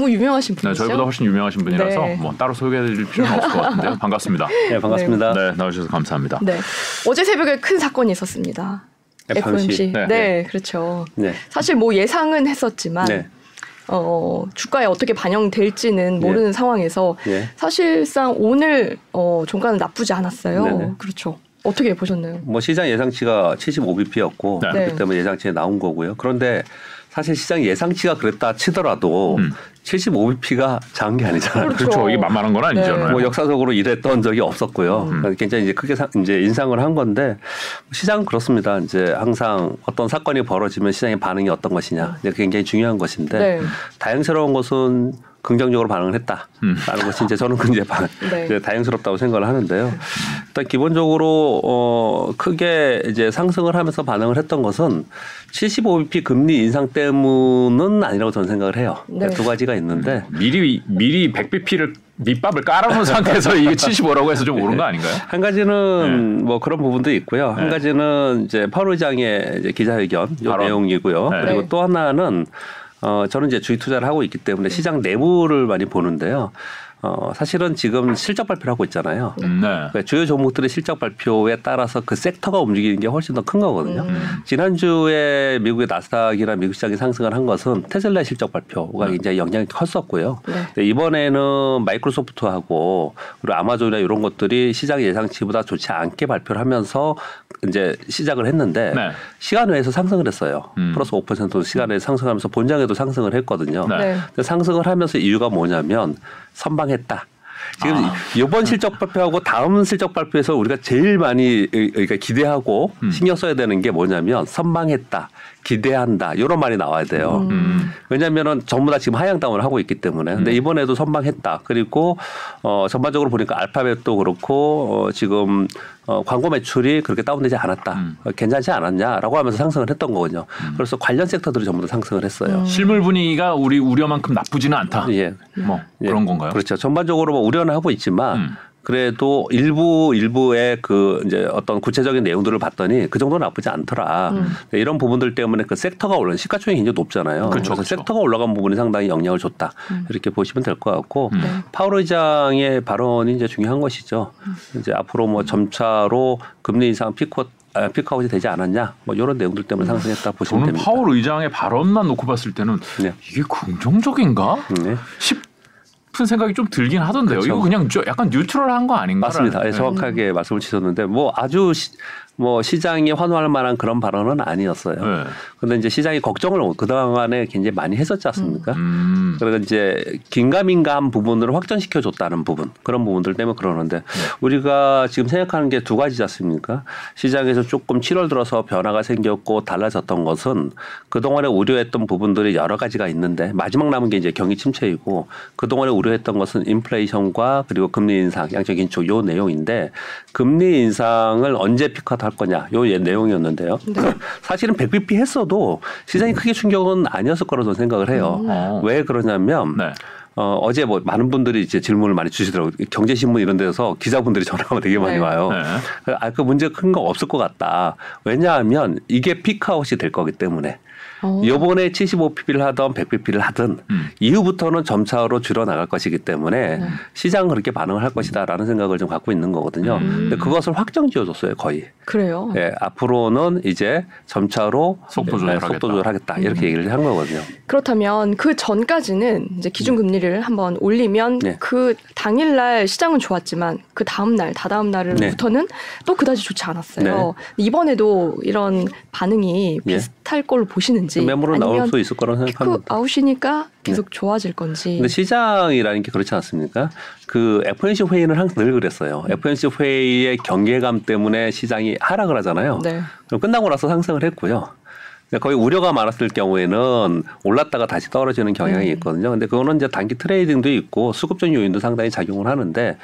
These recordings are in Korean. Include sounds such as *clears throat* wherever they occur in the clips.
너무 유명하신 네, 분이죠. 저희보다 훨씬 유명하신 분이라서 네. 뭐 따로 소개해드릴 필요는 없을 것 같은데요. *laughs* 반갑습니다. 네, 반갑습니다. 네, 나와주셔서 감사합니다. 네. 어제 새벽에 큰 사건이 있었습니다. FOMC. 네. 네. 그렇죠. 네. 사실 뭐 예상은 했었지만 네. 어, 주가에 어떻게 반영될지는 네. 모르는 상황에서 네. 사실상 오늘 어, 종가는 나쁘지 않았어요. 네네. 그렇죠. 어떻게 보셨나요? 뭐 시장 예상치가 75bp였고 네. 그렇기 네. 때문에 예상치에 나온 거고요. 그런데 사실 시장 예상치가 그랬다 치더라도 음. 75bp가 작은 게 아니잖아요. 그렇죠. 그렇죠. 이게 만만한 건 아니잖아요. 네. 뭐 역사적으로 이랬던 적이 없었고요. 음. 그러니까 굉장히 이제 크게 사- 이제 인상을 한 건데 시장 은 그렇습니다. 이제 항상 어떤 사건이 벌어지면 시장의 반응이 어떤 것이냐, 이제 굉장히 중요한 것인데 네. 다행스러운 것은 긍정적으로 반응을 했다라는 음. 것이 이제 저는 굉장히 반- *laughs* 네. 이제 다행스럽다고 생각을 하는데요. 일단 기본적으로 어 크게 이제 상승을 하면서 반응을 했던 것은 75bp 금리 인상 때문은 아니라고 저는 생각을 해요. 네. 두 가지가 있는데 미리 미리 100bp를 밑밥을 깔아놓은 *laughs* 상태에서 이게 75라고 해서 좀 오른 거 아닌가요? 한 가지는 뭐 그런 부분도 있고요. 한 네. 가지는 이제 파월 의장의 이제 기자회견 요. 내용이고요. 네. 그리고 네. 또 하나는 어 저는 이제 주식 투자를 하고 있기 때문에 시장 내부를 많이 보는데요. 어 사실은 지금 실적 발표를 하고 있잖아요. 음, 네. 그러니까 주요 종목들의 실적 발표에 따라서 그 섹터가 움직이는 게 훨씬 더 큰 거거든요. 음. 지난주에 미국의 나스닥이나 미국 시장이 상승을 한 것은 테슬라 실적 발표가 네. 굉장히 영향이 컸었고요. 네. 이번에는 마이크로소프트하고 그리고 아마존이나 이런 것들이 시장 예상치보다 좋지 않게 발표를 하면서 이제 시작을 했는데 네. 시간 외에서 상승을 했어요. 음. 플러스 5% 시간에 상승하면서 본장에도 상승을 했거든요. 네. 네. 근데 상승을 하면서 이유가 뭐냐면 선방했다. 지금 아. 이번 실적 발표하고 다음 실적 발표에서 우리가 제일 많이 그러니까 기대하고 음. 신경 써야 되는 게 뭐냐면 선방했다, 기대한다 이런 말이 나와야 돼요. 음. 왜냐하면은 전부 다 지금 하향 다운을 하고 있기 때문에. 근데 음. 이번에도 선방했다. 그리고 어 전반적으로 보니까 알파벳도 그렇고 어 지금 어 광고 매출이 그렇게 다운되지 않았다. 음. 어, 괜찮지 않았냐라고 하면서 상승을 했던 거거든요. 그래서 관련 섹터들이 전부 다 상승을 했어요. 음. 실물 분위기가 우리 우려만큼 나쁘지는 않다. 예. 뭐 예. 그런 건가요? 그렇죠. 전반적으로 뭐 우려는 하고 있지만 음. 그래도 일부 일부의 그 이제 어떤 구체적인 내용들을 봤더니 그 정도는 나쁘지 않더라. 음. 이런 부분들 때문에 그 섹터가 올라 시가총액이 굉장히 높잖아요. 그렇죠, 래서 그렇죠. 섹터가 올라간 부분이 상당히 영향을 줬다. 음. 이렇게 보시면 될 것 같고 음. 네. 파월 의장의 발언이 이제 중요한 것이죠. 이제 앞으로 뭐 점차로 금리 인상 피크 아, 피크아웃이 되지 않았냐, 뭐 이런 내용들 때문에 상승했다 보시면 저는 됩니다. 파월 의장의 발언만 놓고 봤을 때는 네. 이게 긍정적인가 네. 싶 은 생각이 좀 들긴 하던데요. 그렇죠. 이거 그냥 저 약간 뉴트럴한 거 아닌가? 맞습니다. 예, 정확하게 말씀을 주셨는데 뭐 아주 시, 뭐 시장이 환호할 만한 그런 발언은 아니었어요. 네. 근데 이제 시장이 걱정을 그동안에 굉장히 많이 했었지 않습니까? 음. 그래서 이제 긴가민가한 부분을 확전시켜 줬다는 부분 그런 부분들 때문에 그러는데 네. 우리가 지금 생각하는 게 두 가지지 않습니까? 시장에서 조금 7월 들어서 변화가 생겼고 달라졌던 것은 그동안에 우려했던 부분들이 여러 가지가 있는데 마지막 남은 게 이제 경기 침체이고 그동안에 우려했던 것은 인플레이션과 그리고 금리 인상 양적 긴축 요 내용인데 금리 인상을 언제 피컷 할 거냐 요 예- 내용이었는데요. 네. *laughs* 사실은 100bp 했어도 시장이 크게 충격은 아니었을 거라고 저는 생각을 해요. 어. 왜 그러냐면 네. 어, 어제 뭐 많은 분들이 이제 질문을 많이 주시더라고요. 경제신문 이런 데서 기자분들이 전화가 되게 많이 네. 와요. 네. 아, 그 문제 큰 거 없을 것 같다. 왜냐하면 이게 피크아웃이 될 거기 때문에. 어. 요번에 75pp를 하던 100pp를 하든 음. 이후부터는 점차로 줄어 나갈 것이기 때문에 네. 시장은 그렇게 반응을 할 것이다라는 생각을 좀 갖고 있는 거거든요. 음. 근데 그것을 확정 지어줬어요, 거의. 그래요. 예, 앞으로는 이제 점차로 속도 예, 조절하겠다. 속도 조절하겠다 이렇게 얘기를 한 거거든요. 그렇다면 그 전까지는 이제 기준 금리를 한번 올리면 네. 그 당일날 시장은 좋았지만 그 다음 날, 다다음 날부터는 또 그다지 좋지 않았어요. 이번에도 이런 반응이 예. 비슷할 걸로 보시는지 매물은 나올 아니면 수 있을 거라고 생각합니다. 아웃이니까 계속 좋아질 건지. 근데 시장이라는 게 그렇지 않습니까? 그 FOMC 회의는 항상 늘 그랬어요. FOMC 회의의 경계감 때문에 시장이 하락을 하잖아요. 네. 그럼 끝나고 나서 상승을 했고요. 거의 우려가 많았을 경우에는 올랐다가 다시 떨어지는 경향이 음. 있거든요. 근데 그거는 이제 단기 트레이딩도 있고 수급적 요인도 상당히 작용을 하는데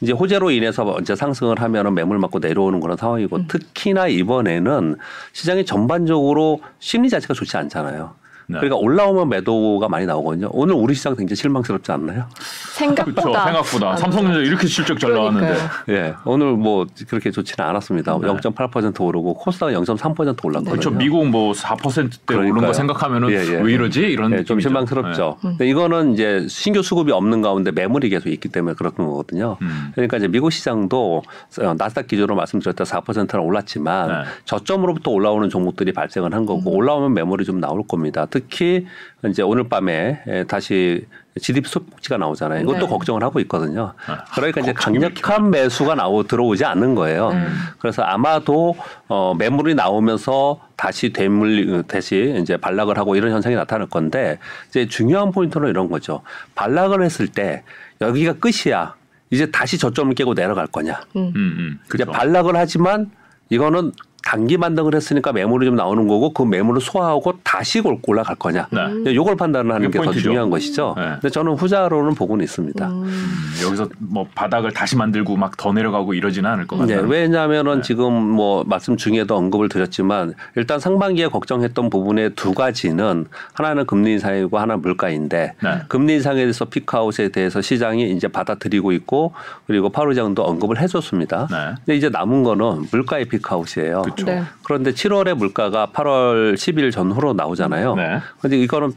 이제 호재로 인해서 이제 상승을 하면은 매물 맞고 내려오는 그런 상황이고 음. 특히나 이번에는 시장이 전반적으로 심리 자체가 좋지 않잖아요. 네. 그러니까 올라오면 매도가 많이 나오거든요. 오늘 우리 시장 굉장히 실망스럽지 않나요? 생각보다 그렇죠. 생각보다 안 삼성전자 이렇게 실적 잘 나왔는데. 그러니까요. 예, 오늘 뭐 그렇게 좋지는 않았습니다. 네. 0.8% 오르고 코스닥은 0.3% 올랐거든요. 그렇죠. 미국 뭐 4%대 오른 그러니까요. 거 생각하면은 예, 예. 왜 이러지? 이런 예, 좀. 실망스럽죠. 네. 근데 이거는 이제 신규 수급이 없는 가운데 매물이 계속 있기 때문에 그런 거거든요. 음. 그러니까 이제 미국 시장도 어, 나스닥 기준으로 말씀드렸다 4%는 올랐지만 네. 저점으로부터 올라오는 종목들이 발생을 한 거고 올라오면 매물이 좀 나올 겁니다. 특히 이제 오늘 밤에 에, 다시 GDP 소폭지가 나오잖아요. 이것도 네. 걱정을 하고 있거든요. 아, 그러니까 이제 왜 이렇게 강력한 매수가 나오 들어오지 않는 거예요. 네. 그래서 아마도 어 매물이 나오면서 다시 되물 다시 이제 반락을 하고 이런 현상이 나타날 건데 이제 중요한 포인트는 이런 거죠. 반락을 했을 때 여기가 끝이야. 이제 다시 저점을 깨고 내려갈 거냐. 음. 음, 음. 이제 그렇죠. 반락을 하지만 이거는 단기 반등을 했으니까 매물이 좀 나오는 거고 그 매물을 소화하고 다시 올- 올라갈 거냐. 네. 음. 이걸 판단하는 그게 게 더. 중요한 것이죠. 네. 근데 저는 후자로는 보고는 있습니다. 음. 음, 여기서 뭐 바닥을 다시 만들고 막 더 내려가고 이러지는 않을 것 네, 같아요. 왜냐하면은 네. 지금 뭐 말씀 중에도 언급을 드렸지만 일단 상반기에 걱정했던 부분의 두 가지는 하나는 금리 인상이고 하나는 물가인데 네. 금리 인상에 대해서 피크아웃에 대해서 시장이 이제 받아들이고 있고 그리고 파루장도 언급을 해줬습니다. 네. 근데 이제 남은 거는 물가의 피크아웃이에요. 그렇죠. 네. 그런데 7월에 물가가 8월 10일 전후로 나오잖아요. 네. 근데 이거는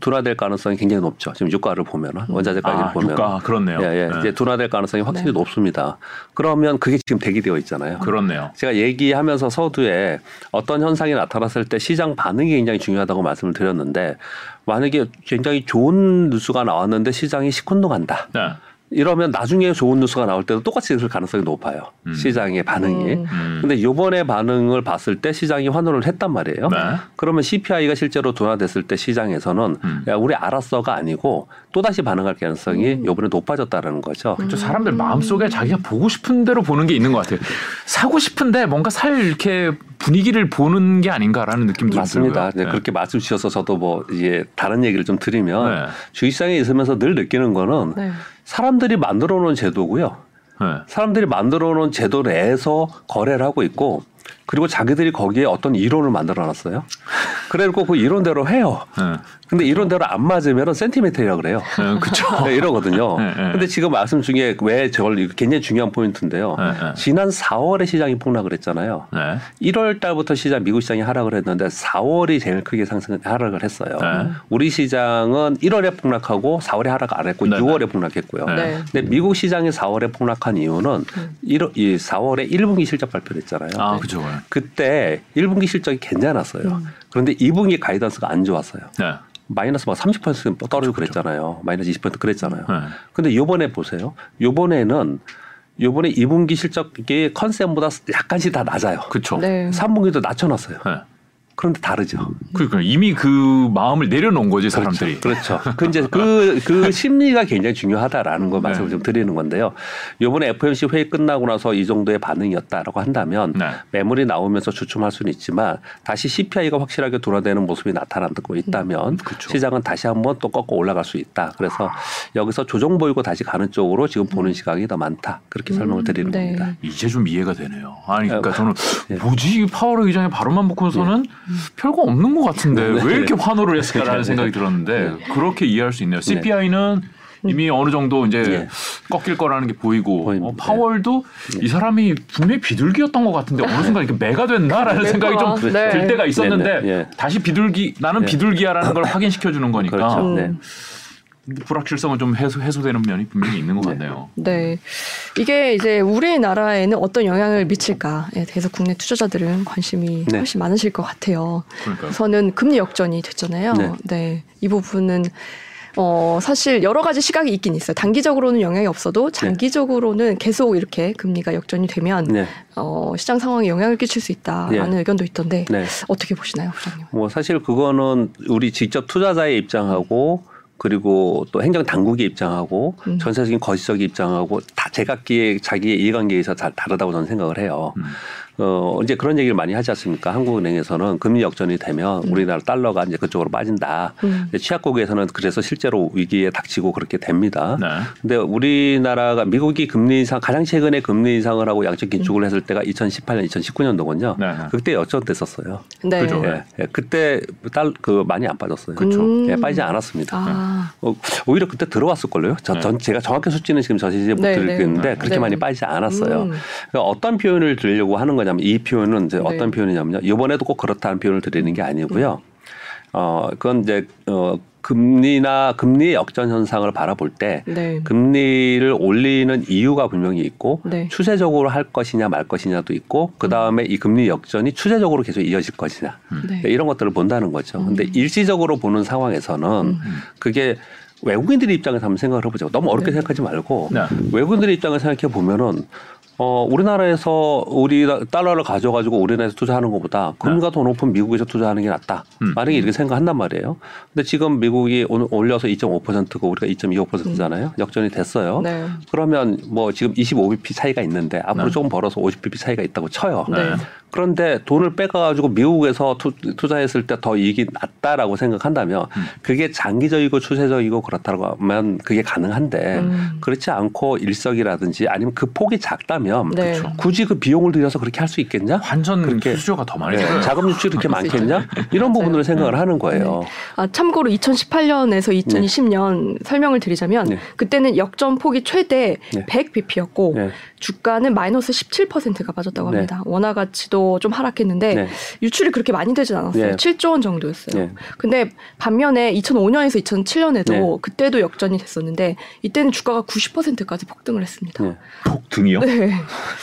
둔화될 가능성이 굉장히 높죠. 지금 유가를 보면은 원자재 가격을 아, 보면 유가 그렇네요. 예, 예. 네. 이제 둔화될 가능성이 확실히 네. 높습니다. 그러면 그게 지금 대기되어 있잖아요. 그렇네요. 제가 얘기하면서 서두에 어떤 현상이 나타났을 때 시장 반응이 굉장히 중요하다고 말씀을 드렸는데 만약에 굉장히 좋은 뉴스가 나왔는데 시장이 시큰둥한다. 네. 이러면 나중에 좋은 뉴스가 나올 때도 똑같이 있을 가능성이 높아요. 음. 시장의 반응이. 음. 음. 근데 이번에 반응을 봤을 때 시장이 환호를 했단 말이에요. 네. 그러면 CPI가 실제로 둔화됐을 때 시장에서는 음. 야, 우리 알았어가 아니고 또다시 반응할 가능성이 이번에 높아졌다는 거죠. 저 사람들 마음속에 자기가 보고 싶은 대로 보는 게 있는 것 같아요. 사고 싶은데 뭔가 살 이렇게 분위기를 보는 게 아닌가라는 느낌도 좀 맞습니다. 들고요. 네, 그렇게 말씀 주셔서 저도 뭐 이제 다른 얘기를 좀 드리면 네. 주식시장에 있으면서 늘 느끼는 거는 네. 사람들이 만들어 놓은 제도고요. 네. 사람들이 만들어 놓은 제도 내에서 거래를 하고 있고 그리고 자기들이 거기에 어떤 이론을 만들어 놨어요. 그래놓고 그 이론대로 해요. 네. 근데 이론대로 안 맞으면 센티메트라고 그래요. 네, 그렇죠. *laughs* 네, 이러거든요. 네, 네. 근데 지금 말씀 중에 왜 저걸 굉장히 중요한 포인트인데요. 네, 네. 지난 4월에 시장이 폭락을 했잖아요. 네. 1월 달부터 시장 미국 시장이 하락을 했는데 4월이 제일 크게 상승 하락을 했어요. 네. 우리 시장은 1월에 폭락하고 4월에 하락 안 했고 네, 6월에 폭락했고요. 근데 미국 시장이 4월에 폭락한 이유는 음. 1월, 이 4월에 1분기 실적 발표를 했잖아요. 아, 그죠. 그때 1분기 실적이 괜찮았어요. 음. 그런데 2분기 가이던스가 안 좋았어요. 네. 마이너스 막 30% 떨어지고 그랬잖아요. 마이너스 20% 그랬잖아요. 네. 근데 요번에 보세요. 요번에는 요번에 2분기 실적이 컨셉보다 약간씩 다 낮아요. 그렇죠. 네. 3분기도 낮춰놨어요. 네. 그런데 다르죠. 그러니까 이미 그 마음을 내려놓은 거지 사람들이. 그렇죠. 그 이제 그, 그 *laughs* 심리가 굉장히 중요하다라는 거 말씀을 네. 좀 드리는 건데요. 요번에 FOMC 회의 끝나고 나서 이 정도의 반응이었다라고 한다면 네. 매물이 나오면서 주춤할 수는 있지만 다시 CPI가 확실하게 둔화되는 모습이 나타나고 있다면 그렇죠. 시장은 다시 한번 또 꺾어 올라갈 수 있다. 그래서 여기서 조정 보이고 다시 가는 쪽으로 지금 보는 시각이 더 많다. 그렇게 설명을 드리는 네. 겁니다. 이제 좀 이해가 되네요. 아니 그러니까 아, 저는 예. 뭐지 이 파월 의장의 발언만 보고서는 별거 없는 것 같은데 *laughs* 네. 왜 이렇게 환호를 했을까라는 네. 생각이 들었는데 그렇게 이해할 수 있네요. CPI는 이미 어느 정도 이제 예. 꺾일 거라는 게 보이고. 어, 파월도 이 사람이 분명히 비둘기였던 것 같은데 어느 순간 이렇게 매가 됐나라는. 생각이 좀들 네. 때가 있었는데 네, 네, 예. 다시 비둘기 나는 예. 비둘기야라는 걸 확인시켜 주는 거니까 그렇죠. 음. 네. 불확실성은 좀 해소 해소되는 면이 분명히 있는 것 같네요. 네. 이게 이제 우리나라에는 어떤 영향을 미칠까에 대해서 국내 투자자들은 관심이 네. 훨씬 많으실 것 같아요. 그러니까 우선은 금리 역전이 됐잖아요. 네. 네. 이 부분은 어, 사실 여러 가지 시각이 있긴 있어요. 단기적으로는 영향이 없어도 장기적으로는 계속 이렇게 금리가 역전이 되면 네. 어, 시장 상황에 영향을 끼칠 수 있다라는 네. 의견도 있던데 네. 어떻게 보시나요, 부장님? 뭐 사실 그거는 우리 직접 투자자의 입장하고 그리고 또 행정 당국의 입장하고 음. 전체적인 거시적인 입장하고 다 제각기의 자기의 이해관계에서 다 다르다고 저는 생각을 해요. 음. 어 이제 그런 얘기를 많이 하지 않습니까? 한국은행에서는 금리 역전이 되면 우리나라 달러가 이제 그쪽으로 빠진다. 음. 취약국에서는 그래서 실제로 위기에 닥치고 그렇게 됩니다. 네. 근데 우리나라가 미국이 금리 인상 가장 최근에 금리 인상을 하고 양적 긴축을 했을 때가 2018년, 2019년도군요. 네. 그때 역전됐었어요. 네. 그죠. 예, 예. 그때 딸그 많이 안 빠졌어요. 그쵸. 음. 예, 빠지지 않았습니다. 아, 어, 오히려 그때 들어왔을 걸요. 저, 네. 전 제가 정확한 수치는 지금 저시지 못 네, 드리겠는데 네. 그렇게 네. 많이 빠지지 않았어요. 음. 그러니까 어떤 표현을 드리려고 하는 거냐 면 이 표현은 이제 네. 어떤 표현이냐면요. 이번에도 꼭 그렇다는 표현을 드리는 게 아니고요. 어, 그건 이제 어, 금리나 금리의 역전 현상을 바라볼 때 네. 금리를 올리는 이유가 분명히 있고 네. 추세적으로 할 것이냐 말 것이냐도 있고 그 다음에 이 금리 역전이 추세적으로 계속 이어질 것이냐 네. 이런 것들을 본다는 거죠. 근데 일시적으로 보는 상황에서는 음. 그게 외국인들의 입장에서 한번 생각을 해보죠. 너무 어렵게 생각하지 말고 네. 외국인들의 입장에서 생각해 보면은 어 우리나라에서 우리 달러를 가져가지고 우리나라에서 투자하는 것보다 금리가 더 높은 미국에서 투자하는 게 낫다. 음. 만약에 이렇게 생각한단 말이에요. 근데 지금 미국이 오늘 올려서 2.5%고 우리가 2.25%잖아요. 역전이 됐어요. 네. 그러면 뭐 지금 25bp 차이가 있는데 앞으로 네. 조금 벌어져서 50bp 차이가 있다고 쳐요. 네. 그런데 돈을 빼가지고 미국에서 투, 투자했을 때 더 이익이 낫다라고 생각한다면 음. 그게 장기적이고 추세적이고 그렇다고 하면 그게 가능한데 음. 그렇지 않고 일시적이라든지 아니면 그 폭이 작다면 네. 그쵸. 굳이 그 비용을 들여서 그렇게 할 수 있겠냐? 환전 그렇게- 수수료가 더 많이 네, 들어요. 자금 유출이 그렇게 그럴 수 많겠냐? 이런. 부분을 생각을 하는 거예요. 아, 참고로 2018년에서 2020년 설명을 드리자면 네. 그때는 역전 폭이 최대 네. 100bp였고 네. 주가는 마이너스 17%가 빠졌다고 네. 합니다. 원화 가치도 좀 하락했는데 네. 유출이 그렇게 많이 되진 않았어요. 네. 7조 원 정도였어요. 네. 근데 반면에 2005년에서 2007년에도 네. 그때도 역전이 됐었는데 이때는 주가가 90%까지 폭등을 했습니다. 네. 폭등이요? 네.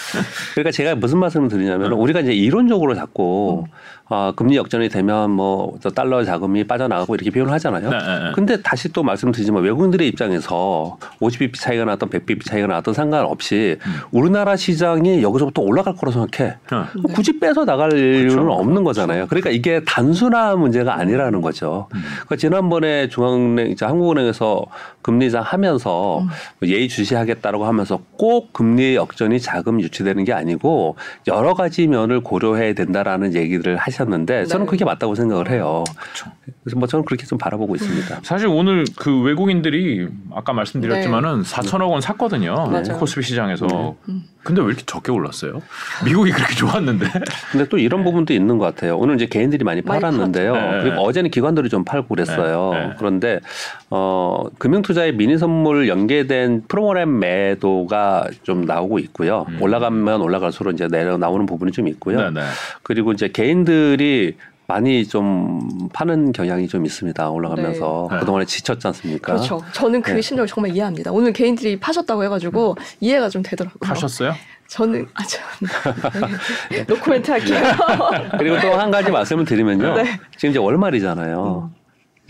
*laughs* 그러니까 제가 무슨 말씀을 드리냐면 우리가 이제 이론적으로 자꾸 아, 금리 역전이 되면 뭐저 달러 자금이 빠져나가고 이렇게 표현을 하잖아요. 네, 네, 네. 근데 다시 또 말씀드리지만 외국인들의 입장에서 50bp 차이가 나왔던 100bp 차이가 나왔던 상관없이 음. 우리나라 시장이 여기서부터 올라갈 거라 생각해. 어. 네. 굳이 빼서 나갈 이유는 없는 거잖아요. 그러니까 이게 단순한 문제가 아니라는 거죠. 음. 그러니까 지난번에 중앙은행, 이제 한국은행에서 금리 인상 하면서 음. 예의 주시하겠다라고 하면서 꼭 금리 역전이 자금 유치되는 게 아니고 여러 가지 면을 고려해야 된다라는 얘기를 하 셨는데 저는 네. 그게 맞다고 생각을 해요. 그렇죠. 그래서 뭐 저는 그렇게 좀 바라보고 있습니다. 사실 오늘 그 외국인들이 아까 말씀드렸지만은 4천억 원 샀거든요. 맞아요. 코스피 시장에서. 근데 왜 이렇게 적게 올랐어요? 미국이 그렇게 좋았는데. *laughs* 근데 또 이런 부분도 있는 것 같아요. 오늘 이제 개인들이 많이 팔았는데요. 네. 그리고 어제는 기관들이 좀 팔고 그랬어요. 네. 네. 그런데 어 금융투자의 미니 선물 연계된 프로그램 매도가 좀 나오고 있고요. 음. 올라가면 올라갈수록 이제 내려 나오는 부분이 좀 있고요. 네, 네. 그리고 이제 개인들이 많이 좀 파는 경향이 좀 있습니다. 올라가면서 네. 그동안에 지쳤지 않습니까? 그렇죠. 저는 그 네. 심정을 정말 이해합니다. 오늘 개인들이 파셨다고 해가지고 이해가 좀 되더라고요. 파셨어요? 저는 아저 네. *laughs* 노코멘트 할게요. *laughs* 그리고 또 한 가지 말씀을 드리면요. 네. 지금 이제 월말이잖아요.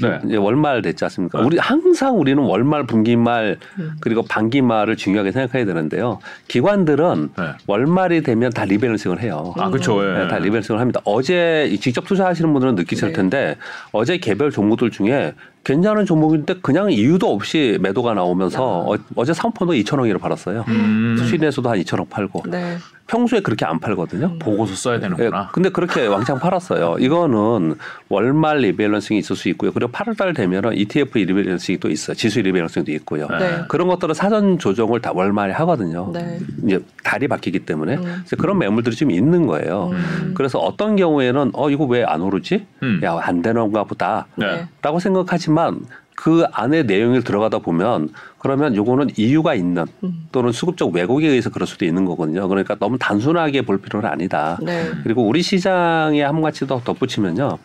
네. 이제 월말 됐지 않습니까? 네. 우리 항상 우리는 월말, 분기말 음. 그리고 반기말을 중요하게 생각해야 되는데요. 기관들은 네. 월말이 되면 다 rebalancing을 해요. 아, 그렇죠. 예. 네, 다 rebalancing을 합니다. 어제 직접 투자하시는 분들은 느끼실 네. 텐데 어제 개별 종목들 중에 괜찮은 종목인데 그냥 이유도 없이 매도가 나오면서 어, 제 상품도 2천 원이를 팔았어요. 음. 수인에서도 한 2천 원 팔고 네. 평소에 그렇게 안 팔거든요. 보고서 써야 예, 되는구나. 근데 그렇게 왕창 팔았어요. 이거는 월말 rebalancing이 있을 수 있고요. 그리고 8월달 되면은 ETF 리밸런싱이 또 있어요. 지수 rebalancing도 있고요. 네. 그런 것들은 사전 조정을 다 월말에 하거든요. 네. 이제 달이 바뀌기 때문에 음. 그래서 그런 매물들이 좀 있는 거예요. 음. 그래서 어떤 경우에는 어 이거 왜 안 오르지? 음. 야안 되는가 보다. 네. 라고 생각하지만 그 안에 내용을 들어가다 보면 그러면 요거는 이유가 있는 음. 또는 수급적 왜곡에 의해서 그럴 수도 있는 거거든요. 그러니까 너무 단순하게 볼 필요는 아니다. 네. 그리고 우리 시장에 한 가지 더 덧붙이면요.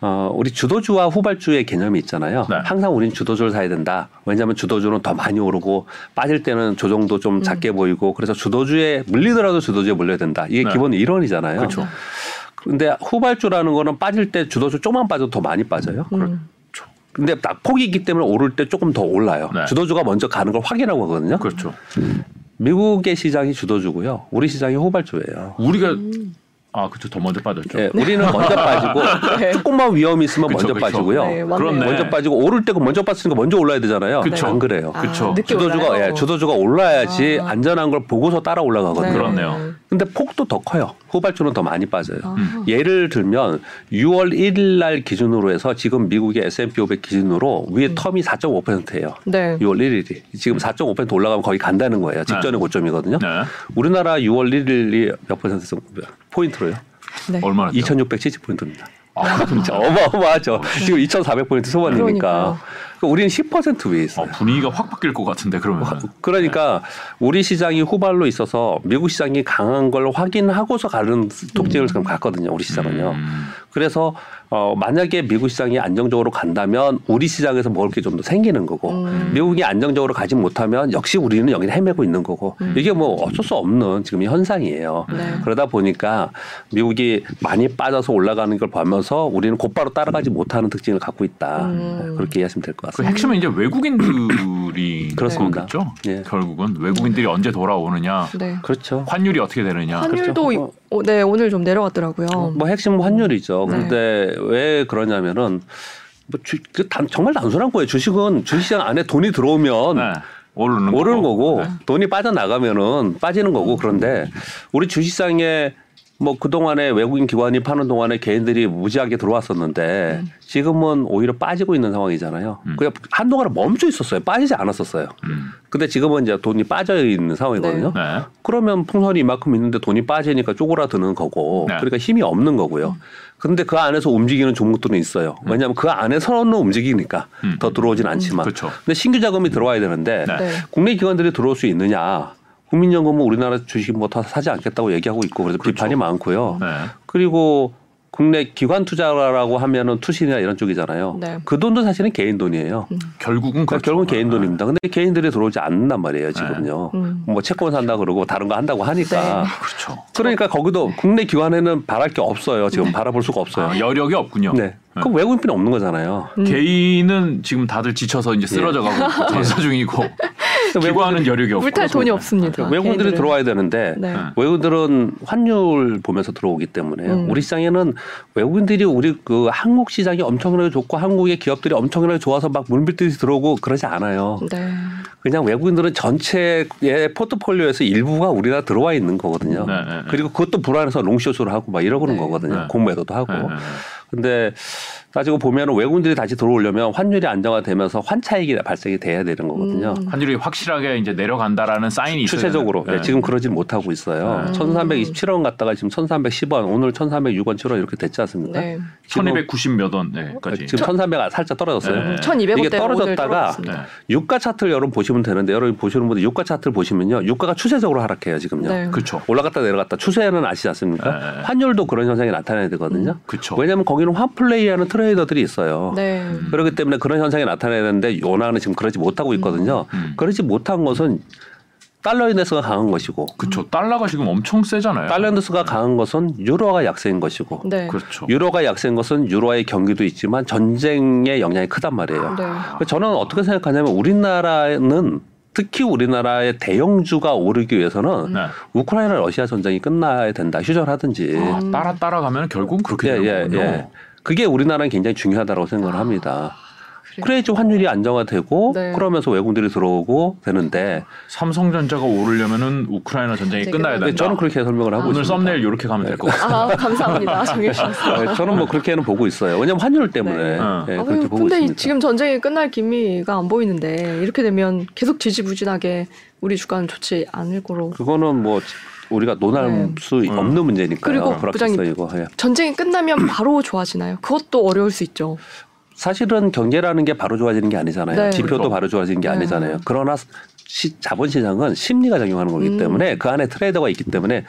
어, 우리 주도주와 후발주의 개념이 있잖아요. 네. 항상 우리는 주도주를 사야 된다. 왜냐하면 주도주는 더 많이 오르고 빠질 때는 조정도 좀 음. 작게 보이고 그래서 주도주에 물리더라도 주도주에 물려야 된다. 이게 네. 기본 이론이잖아요. 그렇죠. 근데 후발주라는 거는 빠질 때 주도주 조금만 빠져도 더 많이 빠져요. 음. 근데 낙폭이 있기 때문에 오를 때 조금 더 올라요. 네. 주도주가 먼저 가는 걸 확인하고 하거든요. 그렇죠. 미국의 시장이 주도주고요. 우리 시장이 후발주예요. 우리가 음. 아 그렇죠. 더 먼저 빠졌죠. 예, 우리는 먼저 빠지고 *laughs* 네. 조금만 위험이 있으면 그쵸, 먼저 그쵸. 빠지고요. 네. 그렇네. 먼저 빠지고 오를 때고 먼저 빠졌으니까 먼저 올라야 되잖아요. 그쵸. 안 그래요. 아. 늦게 주도주가? 예, 주도주가 올라야지 아. 안전한 걸 보고서 따라 올라가거든요. 그렇네요. 근데 폭도 더 커요. 후발주는 더 많이 빠져요. 아. 예를 들면 6월 1일 날 기준으로 해서 지금 미국의 S&P 500 기준으로 위에 음. 텀이 4.5%예요. 네. 6월 1일이 지금 4.5% 올라가면 거의 간다는 거예요. 직전의 네. 고점이거든요. 네. 우리나라 6월 1일이 몇 퍼센트 정도 포인트로요? 네. 얼마나 돼요? 2,670 포인트입니다. 아, 진짜 *laughs* 어마어마하죠. 지금 2,400 포인트 소반이니까. 그러니까 우리는 10% 위에 있어요. 어, 분위기가 확 바뀔 것 같은데 그러면 그러니까 우리 시장이 후발로 있어서 미국 시장이 강한 걸 확인하고서 가는 독재를 지금 갔거든요. 우리 시장은요. 음. 그래서 어 만약에 미국 시장이 안정적으로 간다면 우리 시장에서 먹을 게 좀 더 생기는 거고 음. 미국이 안정적으로 가지 못하면 역시 우리는 여기 헤매고 있는 거고 이게 뭐 어쩔 수 없는 지금 현상이에요. 네. 그러다 보니까 미국이 많이 빠져서 올라가는 걸 보면서 우리는 곧바로 따라가지 못하는 특징을 갖고 있다. 음. 그렇게 이해하시면 될것그 같습니 다. 핵심은 이제 외국인들이 *clears throat* 그렇습니다. 거겠죠. 예. 결국은 외국인들이 언제 돌아오느냐, 네. 그렇죠. 환율이 어떻게 되느냐. 환율도 그렇죠. 이- 어, 네 오늘 좀 내려갔더라고요. 뭐 핵심 환율이죠. 네. 근데 왜 그러냐면은 뭐 주, 그 단, 정말 단순한 거예요. 주식은 주식시장 안에 돈이 들어오면 네. 오르는, 오르는 거고 네. 돈이 빠져나가면은 빠지는 거고 그런데 우리 주식시장에 뭐 그동안에 외국인 기관이 파는 동안에 개인들이 무지하게 들어왔었는데 음. 지금은 오히려 빠지고 있는 상황이잖아요. 음. 그냥 한동안은 멈춰 있었어요. 빠지지 않았었어요. 음. 근데 지금은 이제 돈이 빠져 있는 상황이거든요. 네. 그러면 풍선이 이만큼 있는데 돈이 빠지니까 쪼그라드는 거고 네. 그러니까 힘이 없는 거고요. 근데 그 안에서 움직이는 종목들은 있어요. 왜냐하면 그 안에서는 움직이니까 음. 더 들어오진 않지만. 그렇죠. 근데 신규 자금이 들어와야 되는데 네. 네. 국내 기관들이 들어올 수 있느냐? 국민연금 은 우리나라 주식 뭐 다 사지 않겠다고 얘기하고 있고 그래서 그렇죠. 비판이 많고요. 네. 그리고 국내 기관 투자라고 하면은 투신이나 이런 쪽이잖아요. 네. 그 돈도 사실은 개인 돈이에요. 결국은 그러니까 그렇죠. 결국은 개인 돈입니다. 근데 개인들이 들어오지 않는단 말이에요, 지금요. 음. 뭐 채권 산다 그러고 다른 거 한다고 하니까. 네. 그렇죠. 그러니까 거기도 국내 기관에는 바랄 게 없어요. 지금 네. 바라볼 수가 없어요. 아, 여력이 없군요. 네. 그럼 외국인뿐이 없는 거잖아요. 음. 개인은 지금 다들 지쳐서 이제 쓰러져 가고 전사 중이고 *laughs* 기관은 여력이 없고 물탈 돈이 없습니다. 외국인들이 개인들은. 들어와야 되는데 네. 네. 외국인들은 환율 보면서 들어오기 때문에 음. 우리 시장에는 외국인들이 우리 그 한국 시장이 엄청나게 좋고 한국의 기업들이 엄청나게 좋아서 막 물밀듯이 들어오고 그러지 않아요. 네. 그냥 외국인들은 전체의 포트폴리오에서 일부가 우리나라 들어와 있는 거거든요. 네, 네, 네. 그리고 그것도 불안해서 롱숏을 하고 막 이러고는 네. 거거든요. 네. 공매도도 하고. 근데 따지고 보면 외국인들이 다시 들어오려면 환율이 안정화되면서 환차익이 발생이 돼야 되는 거거든요. 음. 환율이 확실하게 이제 내려간다라는 사인이 있어요. 추세적으로 네. 네, 지금 그러진 못하고 있어요. 네. 1,327원 갔다가 지금 1,310원, 오늘 1,306원, 7원 이렇게 됐지 않습니까? 네. 1290몇 원까지. 지금 1,300 살짝 떨어졌어요. 네. 1200원대 이게 떨어졌다가 네. 유가 차트를 여러분 보시면 되는데 여러분 보시는 분들 유가 차트를 보시면요. 유가가 추세적으로 하락해요, 지금요. 네. 그렇죠. 올라갔다 내려갔다 추세는 아시지 않습니까? 네. 환율도 그런 현상이 나타나야 되거든요. 그렇죠. 왜냐하면 거기 는환 플레이하는 트레이더들이 있어요. 네. 그렇기 때문에 그런 현상이 나타나야 되는데 원화는 지금 그러지 못하고 있거든요. 음. 그러지 못한 것은 달러 인덱스가 강한 것이고 그렇죠. 달러가 지금 엄청 세잖아요. 달러 인덱스가 강한 것은 유로화가 약세인 것이고 네. 그렇죠. 유로가 약세인 것은 유로화의 경기도 있지만 전쟁의 영향이 크단 말이에요. 네. 저는 어떻게 생각하냐면 우리나라는 특히 우리나라의 대형주가 오르기 위해서는 네. 우크라이나 러시아 전쟁이 끝나야 된다. 휴전하든지. 아, 따라 따라가면 결국은 그렇게 예, 되는 예. 예. 그게 우리나라는 굉장히 중요하다고 생각을 합니다. 그래요. 그래야지 환율이 안정화되고 네. 그러면서 외국인들이 들어오고 되는데 삼성전자가 오르려면은 우크라이나 전쟁이 네, 끝나야 된다. 저는 그렇게 설명을 하고 오늘 있습니다. 썸네일 이렇게 가면 될 것 같아요. 아 감사합니다. 정해 주셔서. 네, 저는 뭐 그렇게는 보고 있어요. 왜냐하면 환율 때문에 네. 어. 예, 아, 그렇게 보고 근데 있습니다. 지금 전쟁이 끝날 기미가 안 보이는데 이렇게 되면 계속 지지부진하게 우리 주가는 좋지 않을 거로. 그거는 뭐 우리가 논할 네. 수 없는 문제니까요. 그리고 부장님. 이거. 예. 전쟁이 끝나면 바로 좋아지나요? 그것도 어려울 수 있죠. 사실은 경제라는 게 바로 좋아지는 게 아니잖아요. 네. 지표도 그렇죠. 바로 좋아지는 게 네. 아니잖아요. 그러나 시, 자본시장은 심리가 작용하는 거기 음. 때문에 그 안에 트레이더가 있기 때문에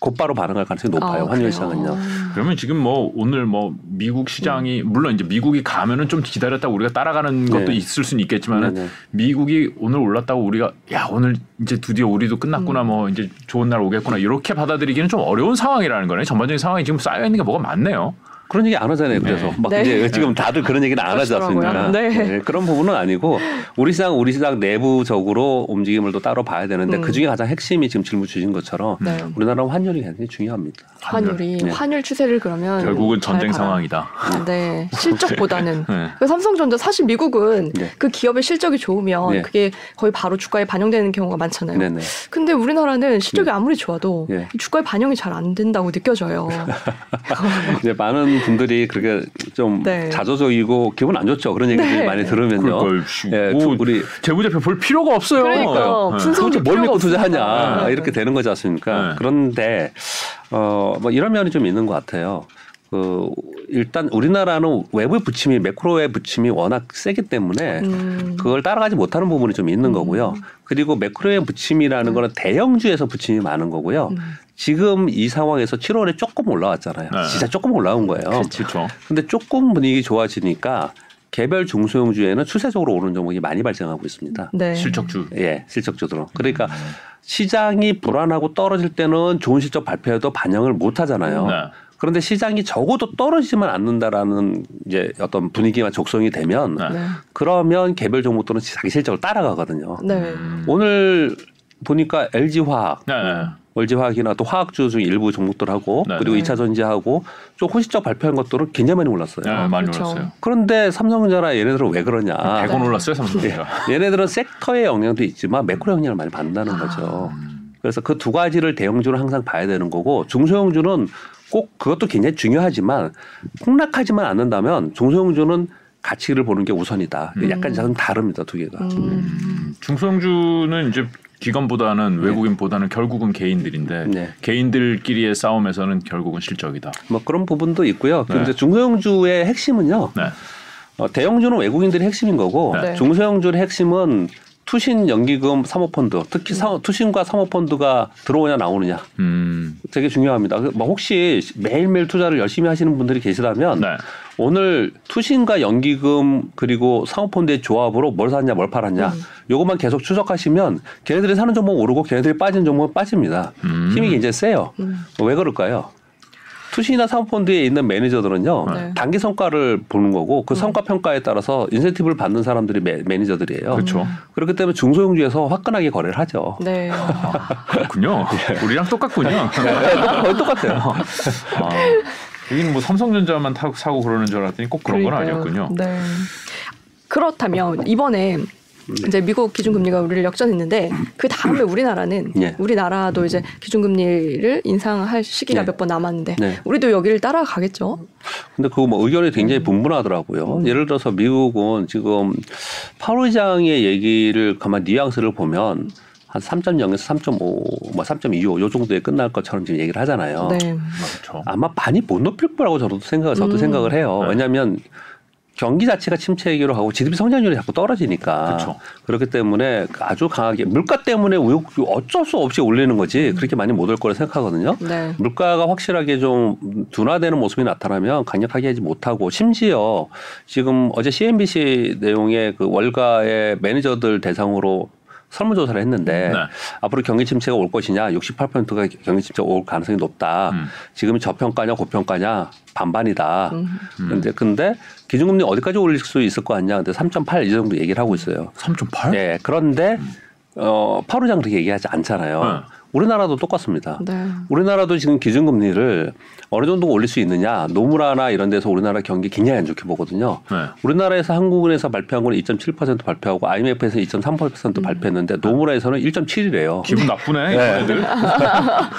곧바로 반응할 가능성이 높아요. 아, 환율? 시장은요. 그러면 지금 뭐 오늘 뭐 미국 시장이 물론 이제 미국이 가면은 좀 기다렸다 가 우리가 따라가는 것도 네. 있을 수는 있겠지만은 네, 네. 미국이 오늘 올랐다고 우리가 야 오늘 이제 드디어 우리도 끝났구나 음. 뭐 이제 좋은 날 오겠구나 이렇게 받아들이기는 좀 어려운 상황이라는 거네 전반적인 상황이 지금 쌓여 있는 게 뭐가 많네요. 그런 얘기 안 하잖아요. 그래서 네. 막 네. 이제 지금 다들 그런 얘기는 안 하지 않습니까? 그러시더라고요. 네. 그런 부분은 아니고 우리 시장 우리 시장 내부적으로 움직임을 또 따로 봐야 되는데 음. 그 중에 가장 핵심이 지금 질문 주신 것처럼 네. 우리나라 환율이 굉장히 중요합니다. 환율이 네. 환율 추세를 그러면 결국은 잘 전쟁. 상황이다. 네 *laughs* 실적보다는 네. 그 삼성전자 사실 미국은 네. 그 기업의 실적이 좋으면 네. 그게 거의 바로 주가에 반영되는 경우가 많잖아요. 네네. 근데 우리나라는 실적이 아무리 좋아도 네. 이 주가에 반영이 잘 안 된다고 느껴져요. *laughs* 이제 많은 분들이 그렇게 좀 네. 자조적이고 기분 안 좋죠. 그런 얘기들 네. 많이 들으면요. 그걸 예, 뭐 우리 재무제표 볼 필요가 없어요. 그러니까요. 네. 뭘 믿고 투자하냐. 네. 이렇게 되는 거지 않습니까? 네. 그런데 어뭐 이런 면이 좀 있는 것 같아요. 그 일단 우리나라는 외부 부침이 매크로의 부침이 워낙 세기 때문에 음. 그걸 따라가지 못하는 부분이 좀 있는 거고요. 그리고 매크로의 부침이라는 거는 대형주에서 부침이 많은 거고요. 음. 지금 이 상황에서 7월에 조금 올라왔잖아요. 네. 진짜 조금 올라온 거예요. 그렇죠. 근데 조금 분위기 좋아지니까 개별 중소형주에는 추세적으로 오른 종목이 많이 발생하고 있습니다. 네. 실적주. 예, 실적주들은. 그러니까 시장이 불안하고 떨어질 때는 좋은 실적 발표해도 반영을 못 하잖아요. 네. 그런데 시장이 적어도 떨어지지만 않는다라는 이제 어떤 분위기와 족성이 되면 네. 네. 그러면 개별 종목들은 자기 실적을 따라가거든요. 네. 음. 오늘 보니까 LG화학, LG화학이나 또 화학주 중 일부 종목들하고 네, 그리고 네. 이차 전지하고 좀 호시적 발표한 것들은 굉장히 많이 올랐어요. 네, 많이 그렇죠. 올랐어요. 그런데 삼성전자나 얘네들은 왜 그러냐? 100원 올랐어요, 삼성전자. 얘네들은 섹터의 영향도 있지만 매크로 영향을 많이 받는다는 아. 거죠. 그래서 그 두 가지를 대형주는 항상 봐야 되는 거고 중소형주는 꼭 그것도 굉장히 중요하지만 폭락하지만 않는다면 중소형주는 가치를 보는 게 우선이다. 음. 약간 좀 다릅니다 두 개가. 음. 중소형주는 이제 기관보다는 외국인보다는 결국은 개인들인데 네. 개인들끼리의 싸움에서는 결국은 실적이다. 뭐 그런 부분도 있고요. 네. 근데 중소형주의 핵심은요. 네. 어, 대형주는 외국인들이 핵심인 거고 네. 중소형주의 핵심은 투신 연기금 사모펀드 특히 사, 투신과 사모펀드가 들어오냐 나오느냐 음. 되게 중요합니다. 그, 뭐 혹시 매일매일 투자를 열심히 하시는 분들이 계시다면 네. 오늘 투신과 연기금 그리고 사모펀드의 조합으로 뭘 샀냐 뭘 팔았냐 음. 요것만 계속 추적하시면 걔네들이 사는 종목 오르고 걔네들이 빠진 종목은 빠집니다. 음. 힘이 굉장히 세요. 음. 왜 그럴까요? 투신이나 사모펀드에 있는 매니저들은요 네. 단기 성과를 보는 거고 그 성과 평가에 따라서 인센티브를 받는 사람들이 매, 매니저들이에요. 그렇죠. 그렇기 때문에 중소형주에서 화끈하게 거래를 하죠. 네. *laughs* 그렇군요. 우리랑 똑같군요. *laughs* 거의 똑같아요. 아, 여기는 뭐 삼성전자만 타고 사고 그러는 줄 알았더니 꼭 그런 건 그러니까요. 아니었군요. 네. 그렇다면 이번에 이제 미국 기준금리가 우리를 역전했는데 그 다음에 우리나라는 네. 우리나라도 이제 기준금리를 인상할 시기가 네. 몇번 남았는데 네. 우리도 여기를 따라가겠죠. 근데 그거 뭐 의견이 굉장히 분분하더라고요. 예를 들어서 미국은 지금 파월 의장의 얘기를 가만 뉘앙스를 보면 한 3.0에서 3.5, 뭐 3.25, 요 정도에 끝날 것처럼 지금 얘기를 하잖아요. 네. 그렇죠. 아마 많이 못 높일 거라고 저도 생각, 저도 음. 생각을 해요. 네. 왜냐하면 경기 자체가 침체기로 하고 GDP 성장률이 자꾸 떨어지니까 그렇죠. 그렇기 때문에 아주 강하게 물가 때문에 우욕 어쩔 수 없이 올리는 거지 그렇게 많이 못 올 거라 생각하거든요. 네. 물가가 확실하게 좀 둔화되는 모습이 나타나면 강력하게 하지 못하고 심지어 지금 어제 CNBC 내용의 그 월가의 매니저들 대상으로 설문조사를 했는데 네. 앞으로 경기 침체가 올 것이냐 68%가 경기 침체가 올 가능성이 높다. 음. 지금이 저평가냐 고평가냐 반반이다. 음. 근데 근데 기준금리 어디까지 올릴 수 있을 거 아니냐. 근데 3.8 이 정도 얘기를 하고 있어요. 3.8? 예. 그런데 어 파루장 그렇게 얘기하지 않잖아요. 네. 우리나라도 똑같습니다. 네. 우리나라도 지금 기준금리를 어느 정도 올릴 수 있느냐 노무라나 이런 데서 우리나라 경기 굉장히 안 좋게 보거든요. 네. 우리나라에서 한국은에서 발표한 거는 2.7% 발표하고 IMF에서 2.3% 발표했는데 노무라에서는 1.7이래요. 기분 나쁘네. 네. 얘네들. *laughs*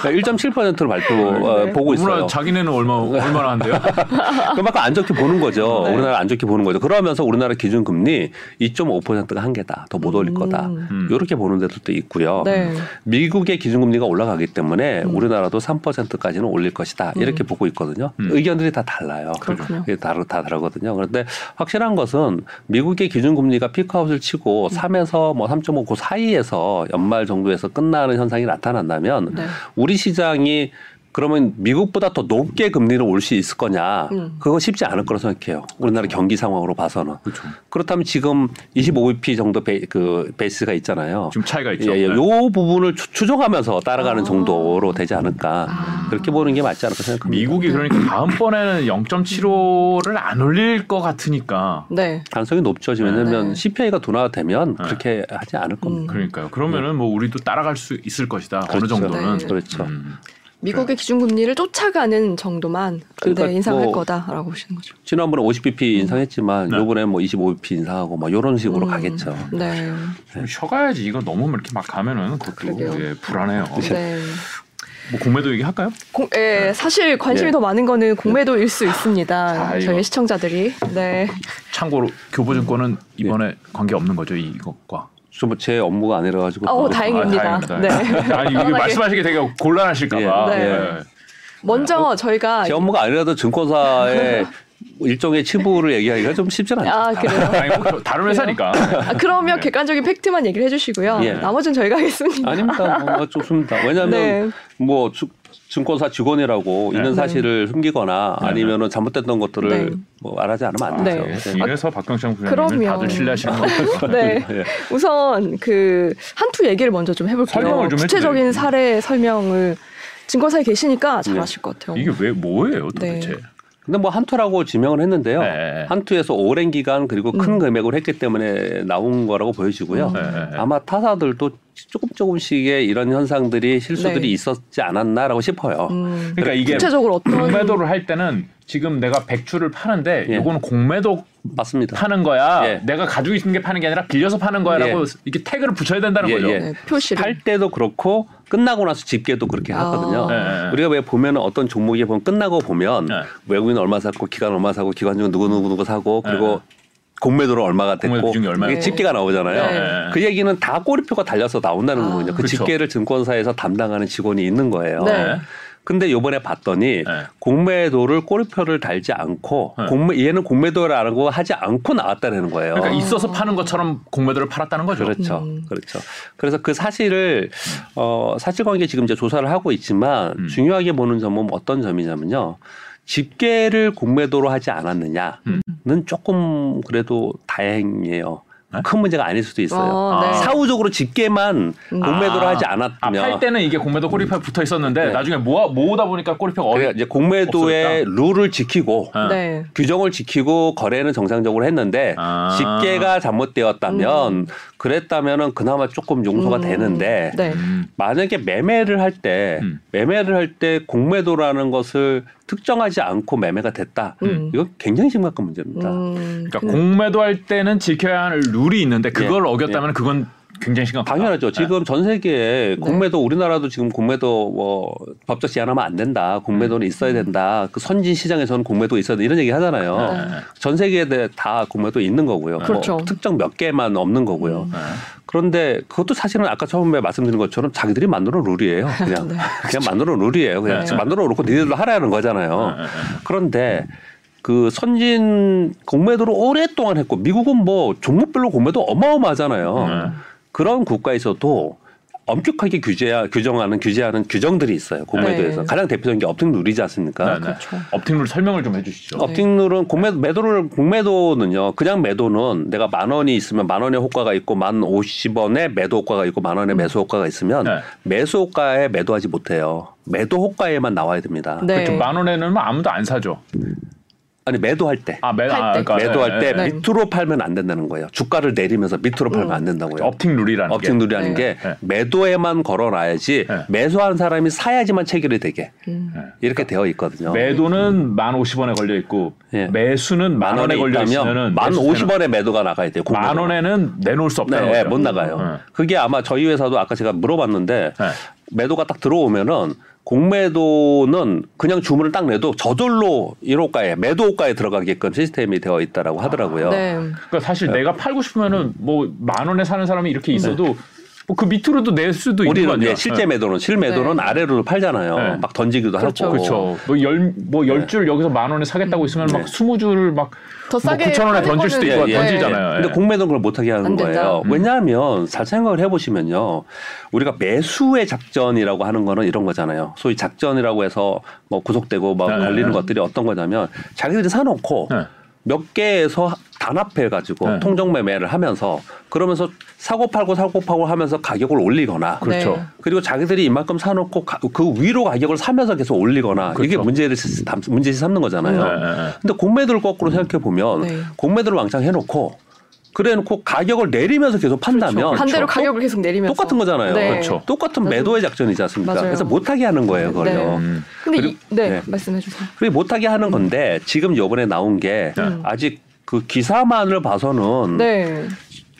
1.7%를 발표 어, 네. 보고 있어요. 자기네는 얼마 얼마나 한대요? *laughs* 그만큼 안 좋게 보는 거죠. 네. 우리나라 안 좋게 보는 거죠. 그러면서 우리나라 기준금리 2.5%가 한계다. 더 못 올릴 거다. 음. 이렇게 보는 데들도 있고요. 네. 미국의 기준금리 가 올라가기 때문에 음. 우리나라도 3%까지는 올릴 것이다. 이렇게 보고 있거든요. 음. 의견들이 다 달라요. 그렇군요. 다르, 다 다르거든요. 그런데 확실한 것은 미국의 기준금리가 피크아웃을 치고 3에서 뭐 3.5그 사이에서 연말 정도에서 끝나는 현상이 나타난다면 네. 우리 시장이 그러면 미국보다 더 높게 금리를 올 수 있을 거냐? 음. 그거 쉽지 않을 거라 생각해요. 우리나라 경기 상황으로 봐서는. 그렇죠. 그렇다면 지금 25bp 정도 베, 그 베이스가 있잖아요. 좀 차이가 있죠. 예, 예. 네. 요 부분을 추, 추정하면서 따라가는 아. 정도로 되지 않을까. 아. 그렇게 보는 게 맞지 않을까 생각합니다. 미국이 그러니까 다음번에는 0.75를 안 올릴 것 같으니까. 네. 가능성이 높죠. 지금 왜냐하면 네. CPI가 둔화되면 네. 그렇게 하지 않을 겁니다. 그러니까요. 그러면은 뭐 우리도 따라갈 수 있을 것이다. 어느 그렇죠. 정도는. 네. 그렇죠. 음. 미국의 기준금리를 쫓아가는 정도만 그러니까 네, 인상할 뭐 거다라고 보시는 거죠. 지난번에 50bp 인상했지만 네. 요번에 뭐 25bp 인상하고 막 이런 식으로 음. 가겠죠. 네. 좀 쉬어가야지. 이거 너무 이렇게 막 가면은 그것도. 예, 불안해요. 네. 뭐 공매도 얘기할까요? 공, 예, 사실 관심이 네. 더 많은 거는 공매도일 수 있습니다. 아. 저희 시청자들이. 네. 참고로 교보증권은 이번에 관계 없는 거죠 이것과. 좀 제 업무가 아니라 가지고. 어, 다행입니다. 아, 다행입니다. 네. *laughs* 아니 이게. 말씀하시기 되게 곤란하실까봐. 네. 예. 먼저 저희가 제 업무가 아니라도 증권사의 *laughs* 일종의 치부를 얘기하기가 좀 쉽진 않죠. 아 그래요. *laughs* 아니 뭐 다른 회사니까. 아, 그러면 객관적인 팩트만 얘기를 해주시고요. 예. 나머지는 저희가 하겠습니다. 아닙니다. 뭐 좋습니다. 왜냐하면 네. 뭐 주- 증권사 직원이라고 있는 네. 사실을 숨기거나 네. 아니면은 잘못됐던 것들을 네. 뭐 말하지 않으면 안 네. 되죠. 이래서 박경창 부장님을 그럼요. 다들 신뢰하시는 거예요. 네. 예. *laughs* *laughs* 우선 그 한투 얘기를 먼저 좀 해볼게요. 설명을 좀 구체적인 해주세요. 사례 설명을 증권사에 계시니까 잘하실 것 같아요. 이게 왜 뭐예요 도대체? 네. 근데 뭐 한투라고 지명을 했는데요. 네. 한투에서 오랜 기간 그리고 큰 음. 금액을 했기 때문에 나온 거라고 보여지고요. 음. 네, 네, 네. 아마 타사들도 조금 조금씩의 이런 현상들이 실수들이 네. 있었지 않았나라고 싶어요. 음, 그러니까 이게 구체적으로 어떤 공매도를 할 때는 지금 내가 백주를 파는데 예. 이거는 공매도 맞습니다. 파는 거야. 예. 내가 가지고 있는 게 파는 게 아니라 빌려서 파는 거야라고 예. 이렇게 태그를 붙여야 된다는 예, 거죠. 예. 네, 표시를 팔 때도 그렇고 끝나고 나서 집계도 그렇게 아. 하거든요. 네, 네. 우리가 왜 보면 어떤 종목에 보면 끝나고 보면 네. 외국인 얼마 샀고 기관 얼마 사고 기관 중 누구 누구 누구 사고 그리고 공매도로 얼마가 됐고? 이게 집계가 나오잖아요. 네. 그 얘기는 다 꼬리표가 달려서 나온다는 아. 거거든요. 그 그쵸. 집계를 증권사에서 담당하는 직원이 있는 거예요. 네. 근데 요번에 봤더니 네. 공매도를 꼬리표를 달지 않고 네. 공매 얘는 공매도라고 하지 않고 나왔다는 거예요. 그러니까 있어서 파는 것처럼 공매도를 팔았다는 거죠. 그렇죠. 음. 그렇죠. 그래서 그 사실을 어 사실관계 지금 이제 조사를 하고 있지만 음. 중요하게 보는 점은 어떤 점이냐면요. 집계를 공매도로 하지 않았느냐는 음. 조금 그래도 다행이에요. 네? 큰 문제가 아닐 수도 있어요. 어, 네. 아. 사후적으로 집계만 음. 공매도로 아, 하지 아, 않았으면 팔 때는 이게 공매도 꼬리표 붙어 있었는데 네. 나중에 모아 모으다 보니까 꼬리표가 어디 이제 공매도의 룰을 지키고 어. 네. 규정을 지키고 거래는 정상적으로 했는데 아. 집계가 잘못되었다면 음. 그랬다면은 그나마 조금 용서가 음, 되는데 네. 음. 만약에 매매를 할때 음. 매매를 할 때 공매도라는 것을 특정하지 않고 매매가 됐다. 음. 이거 굉장히 심각한 문제입니다. 음, 그러니까 근데- 공매도 할 때는 지켜야 할 룰이 있는데 그걸 어겼다면 그건 굉장히 심각하다. 당연하죠. 지금 전 세계에 공매도 우리나라도 지금 공매도 뭐 법적 제한하면 안 된다. 공매도는 있어야 된다. 그 선진 시장에서는 공매도 있어야 된다. 이런 얘기 하잖아요. 네. 전 세계에 대해 다 공매도 있는 거고요. 뭐 그렇죠. 특정 몇 개만 없는 거고요. 음. 네. 그런데 그것도 사실은 아까 처음에 말씀드린 것처럼 자기들이 만들어 룰이에요. 그냥 네. *laughs* 그냥 만들어 룰이에요. 그냥 네. 만들어 놓고 니들도 하라는 거잖아요. 네, 네, 네. 그런데 그 선진 공매도를 오랫동안 했고 미국은 뭐 종목별로 공매도 어마어마하잖아요. 네. 그런 국가에서도 엄격하게 규제 규정하는 규제하는 규정들이 있어요. 공매도에서 네. 가장 대표적인 게 uptick rule이지 않습니까? 네, 네. 그렇죠. uptick rule 설명을 좀 해주시죠. 어, uptick rule은 공매 매도를 공매도는요. 그냥 매도는 내가 만 원이 있으면 만 원의 호가가 있고 만 오십 원의 매도 호가가 있고 만 원의 매수 호가가 있으면 네. 매수 호가에 매도하지 못해요. 매도 호가에만 나와야 됩니다. 네. 그렇죠. 만 원에는 뭐 아무도 안 사죠. 아니 매도할 때 아, 매, 할 아, 때. 그러니까, 매도할 때 네. 밑으로 팔면 안 된다는 거예요. 주가를 내리면서 밑으로 팔면 음. 안 된다고요. uptick rule이라는 uptick 게. rule이라는 네. 게 네. 매도에만 걸어놔야지 네. 매수한 사람이 사야지만 체결이 되게 음. 네. 이렇게 되어 있거든요. 매도는 만 오십 원에 걸려 있고 예. 매수는 만 원에 걸려 있으면은 만 오십 원에 매도가 나가야 돼요. 만. 원에는 내놓을 수 없다는 네, 거죠. 못 나가요. 네. 그게 아마 저희 회사도 아까 제가 물어봤는데 네. 매도가 딱 들어오면은 공매도는 그냥 주문을 딱 내도 저절로 1호가에 매도호가에 들어가게끔 시스템이 되어 있다라고 하더라고요. 네. 그러니까 사실 내가 팔고 싶으면은 뭐 만 원에 사는 사람이 이렇게 있어도 뭐 그 밑으로도 낼 수도 있는 거 우리는 아니야? 예, 실제 매도는 실매도는 네. 아래로 팔잖아요. 네. 막 던지기도 그렇죠. 하고. 그렇죠. 뭐열뭐 열줄 여기서 만 원에 사겠다고 있으면 막 네. 스무 줄을 막더뭐 싸게 9천 원에 던질 수도 있고 예, 예. 던지잖아요. 근데 예. 공매도는 그걸 못하게 하는. 거예요. 음. 왜냐하면 잘 생각을 해보시면요. 우리가 매수의 작전이라고 하는 거는 이런 거잖아요. 소위 작전이라고 해서 뭐 구속되고 막 네, 걸리는 네. 것들이 어떤 거냐면 자기들이 사놓고 네. 몇 개에서 단합해 가지고 네. 통정 매매를 하면서 그러면서 사고 팔고 사고 팔고 하면서 가격을 올리거나 그렇죠. 네. 그리고 자기들이 이만큼 사놓고 가- 그 위로 가격을 사면서 계속 올리거나 이게 그렇죠. 문제를 삼- 문제시 삼는 거잖아요. 네. 근데 공매도를 거꾸로 생각해 보면 네. 공매도를 왕창 해놓고 그래놓고 가격을 내리면서 계속 판다면 반대로 또- 가격을 계속 내리면서 똑같은 거잖아요. 네. 그렇죠. 똑같은. 매도의 작전이지 않습니까? 맞아요. 그래서 못하게 하는 거예요, 그걸요. 네. 음. 근데 그리고- 이, 네, 네. 말씀해 주세요. 그게 못하게 하는 건데 지금 요번에 나온 게 네. 아직 그 기사만을 봐서는 네.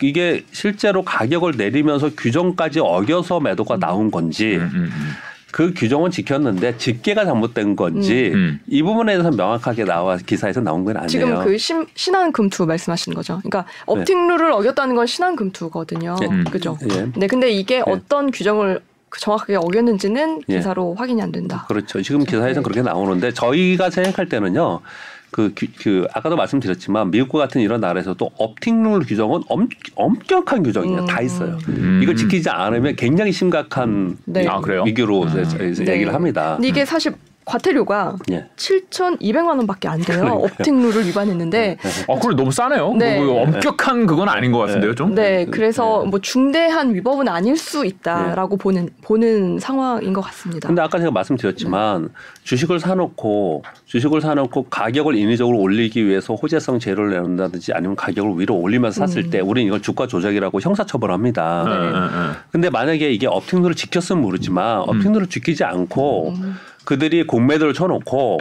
이게 실제로 가격을 내리면서 규정까지 어겨서 매도가 나온 건지 음, 음, 음. 그 규정은 지켰는데 집계가 잘못된 건지 음. 이 부분에 대해서 명확하게 나와 기사에서 나온 건 아니에요. 지금 그 신, 신한 금투 말씀하시는 거죠. 그러니까 업팅 룰을 어겼다는 건 신한 금투거든요. 네. 음. 그죠? 예. 네, 근데 이게 어떤 규정을 그 정확하게 어겼는지는 예. 기사로 확인이 안 된다. 그렇죠. 지금 기사에서는 네. 그렇게 나오는데 저희가 생각할 때는요. 그, 규- 그 아까도 말씀드렸지만 미국 같은 이런 나라에서도 업팅룰 규정은 엄, 엄격한 규정이에요. 음. 다 있어요. 음. 이걸 지키지 않으면 굉장히 심각한 네. 아? 위기로 음. 이제 네. 얘기를 합니다. 이게 사실 과태료가 예. 7,200만 원밖에 안 돼요. 그러니까요. 업팅 룰을 위반했는데 어, 그래 너무 싸네요. 네. 뭐 엄격한 그건 아닌 것 같은데요, 좀. 네, 그래서 네. 뭐 중대한 위법은 아닐 수 있다라고 보는 보는 상황인 것 같습니다. 근데 아까 제가 말씀드렸지만 주식을 사놓고 주식을 사놓고 가격을 인위적으로 올리기 위해서 호재성 재료를 내놓는다든지 아니면 가격을 위로 올리면서 샀을 음. 때 우리는 이걸 주가 조작이라고 형사처벌합니다. 네, 네. 네, 네. 근데 만약에 이게 업팅룰을 지켰으면 모르지만 업팅룰을 지키지 않고 음. 그들이 공매도를 쳐놓고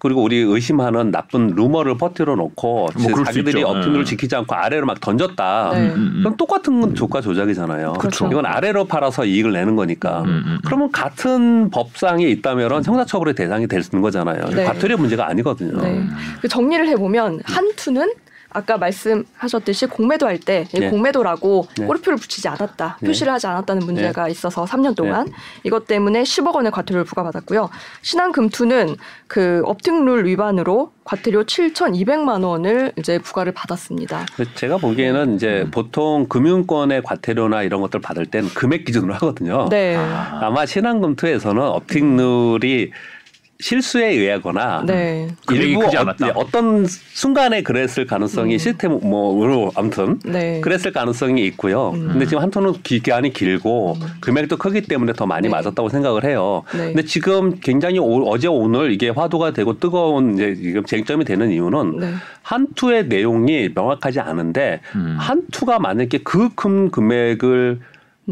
그리고 우리 의심하는 나쁜 루머를 퍼뜨려 놓고 뭐 자기들이. 업팅룰을 네. 지키지 않고 아래로 막 던졌다. 네. 음, 음, 음. 그럼 똑같은 건 주가 조작이잖아요. 그렇죠. 이건 아래로 팔아서 이익을 내는 거니까. 음, 음, 음. 그러면 같은 법상에 있다면 형사처벌의 대상이 될 수 있는 거잖아요. 네. 과태료 문제가 아니거든요. 네. 그 정리를 해보면 한투는 아까 말씀하셨듯이 공매도 할 때 네. 공매도라고 네. 꼬리표를 붙이지 않았다, 네. 표시를 하지 않았다는 문제가 있어서 3년 동안 이것 때문에 10억 원의 과태료를 부과받았고요. 신한금투는 그 업팅룰 위반으로 과태료 7,200만 원을 이제 부과를 받았습니다. 제가 보기에는 이제 음. 보통 금융권의 과태료나 이런 것들 받을 때는 금액 기준으로 하거든요. 네. 아 마 신한금투에서는 업팅룰이 실수에 의하거나 네. 일부 크지 어, 않았다. 어떤 순간에 그랬을 가능성이 시스템 뭐로 아무튼 음. 네. 그랬을 가능성이 있고요. 근데 지금 한톤은 기간이 길고 금액도 크기 때문에 더 많이 네. 맞았다고 생각을 해요. 네. 근데 지금 굉장히 오- 어제 오늘 이게 화두가 되고 뜨거운 이제 지금 쟁점이 되는 이유는 네. 한투의 내용이 명확하지 않은데 음. 한투가 만약에 그 큰 금액을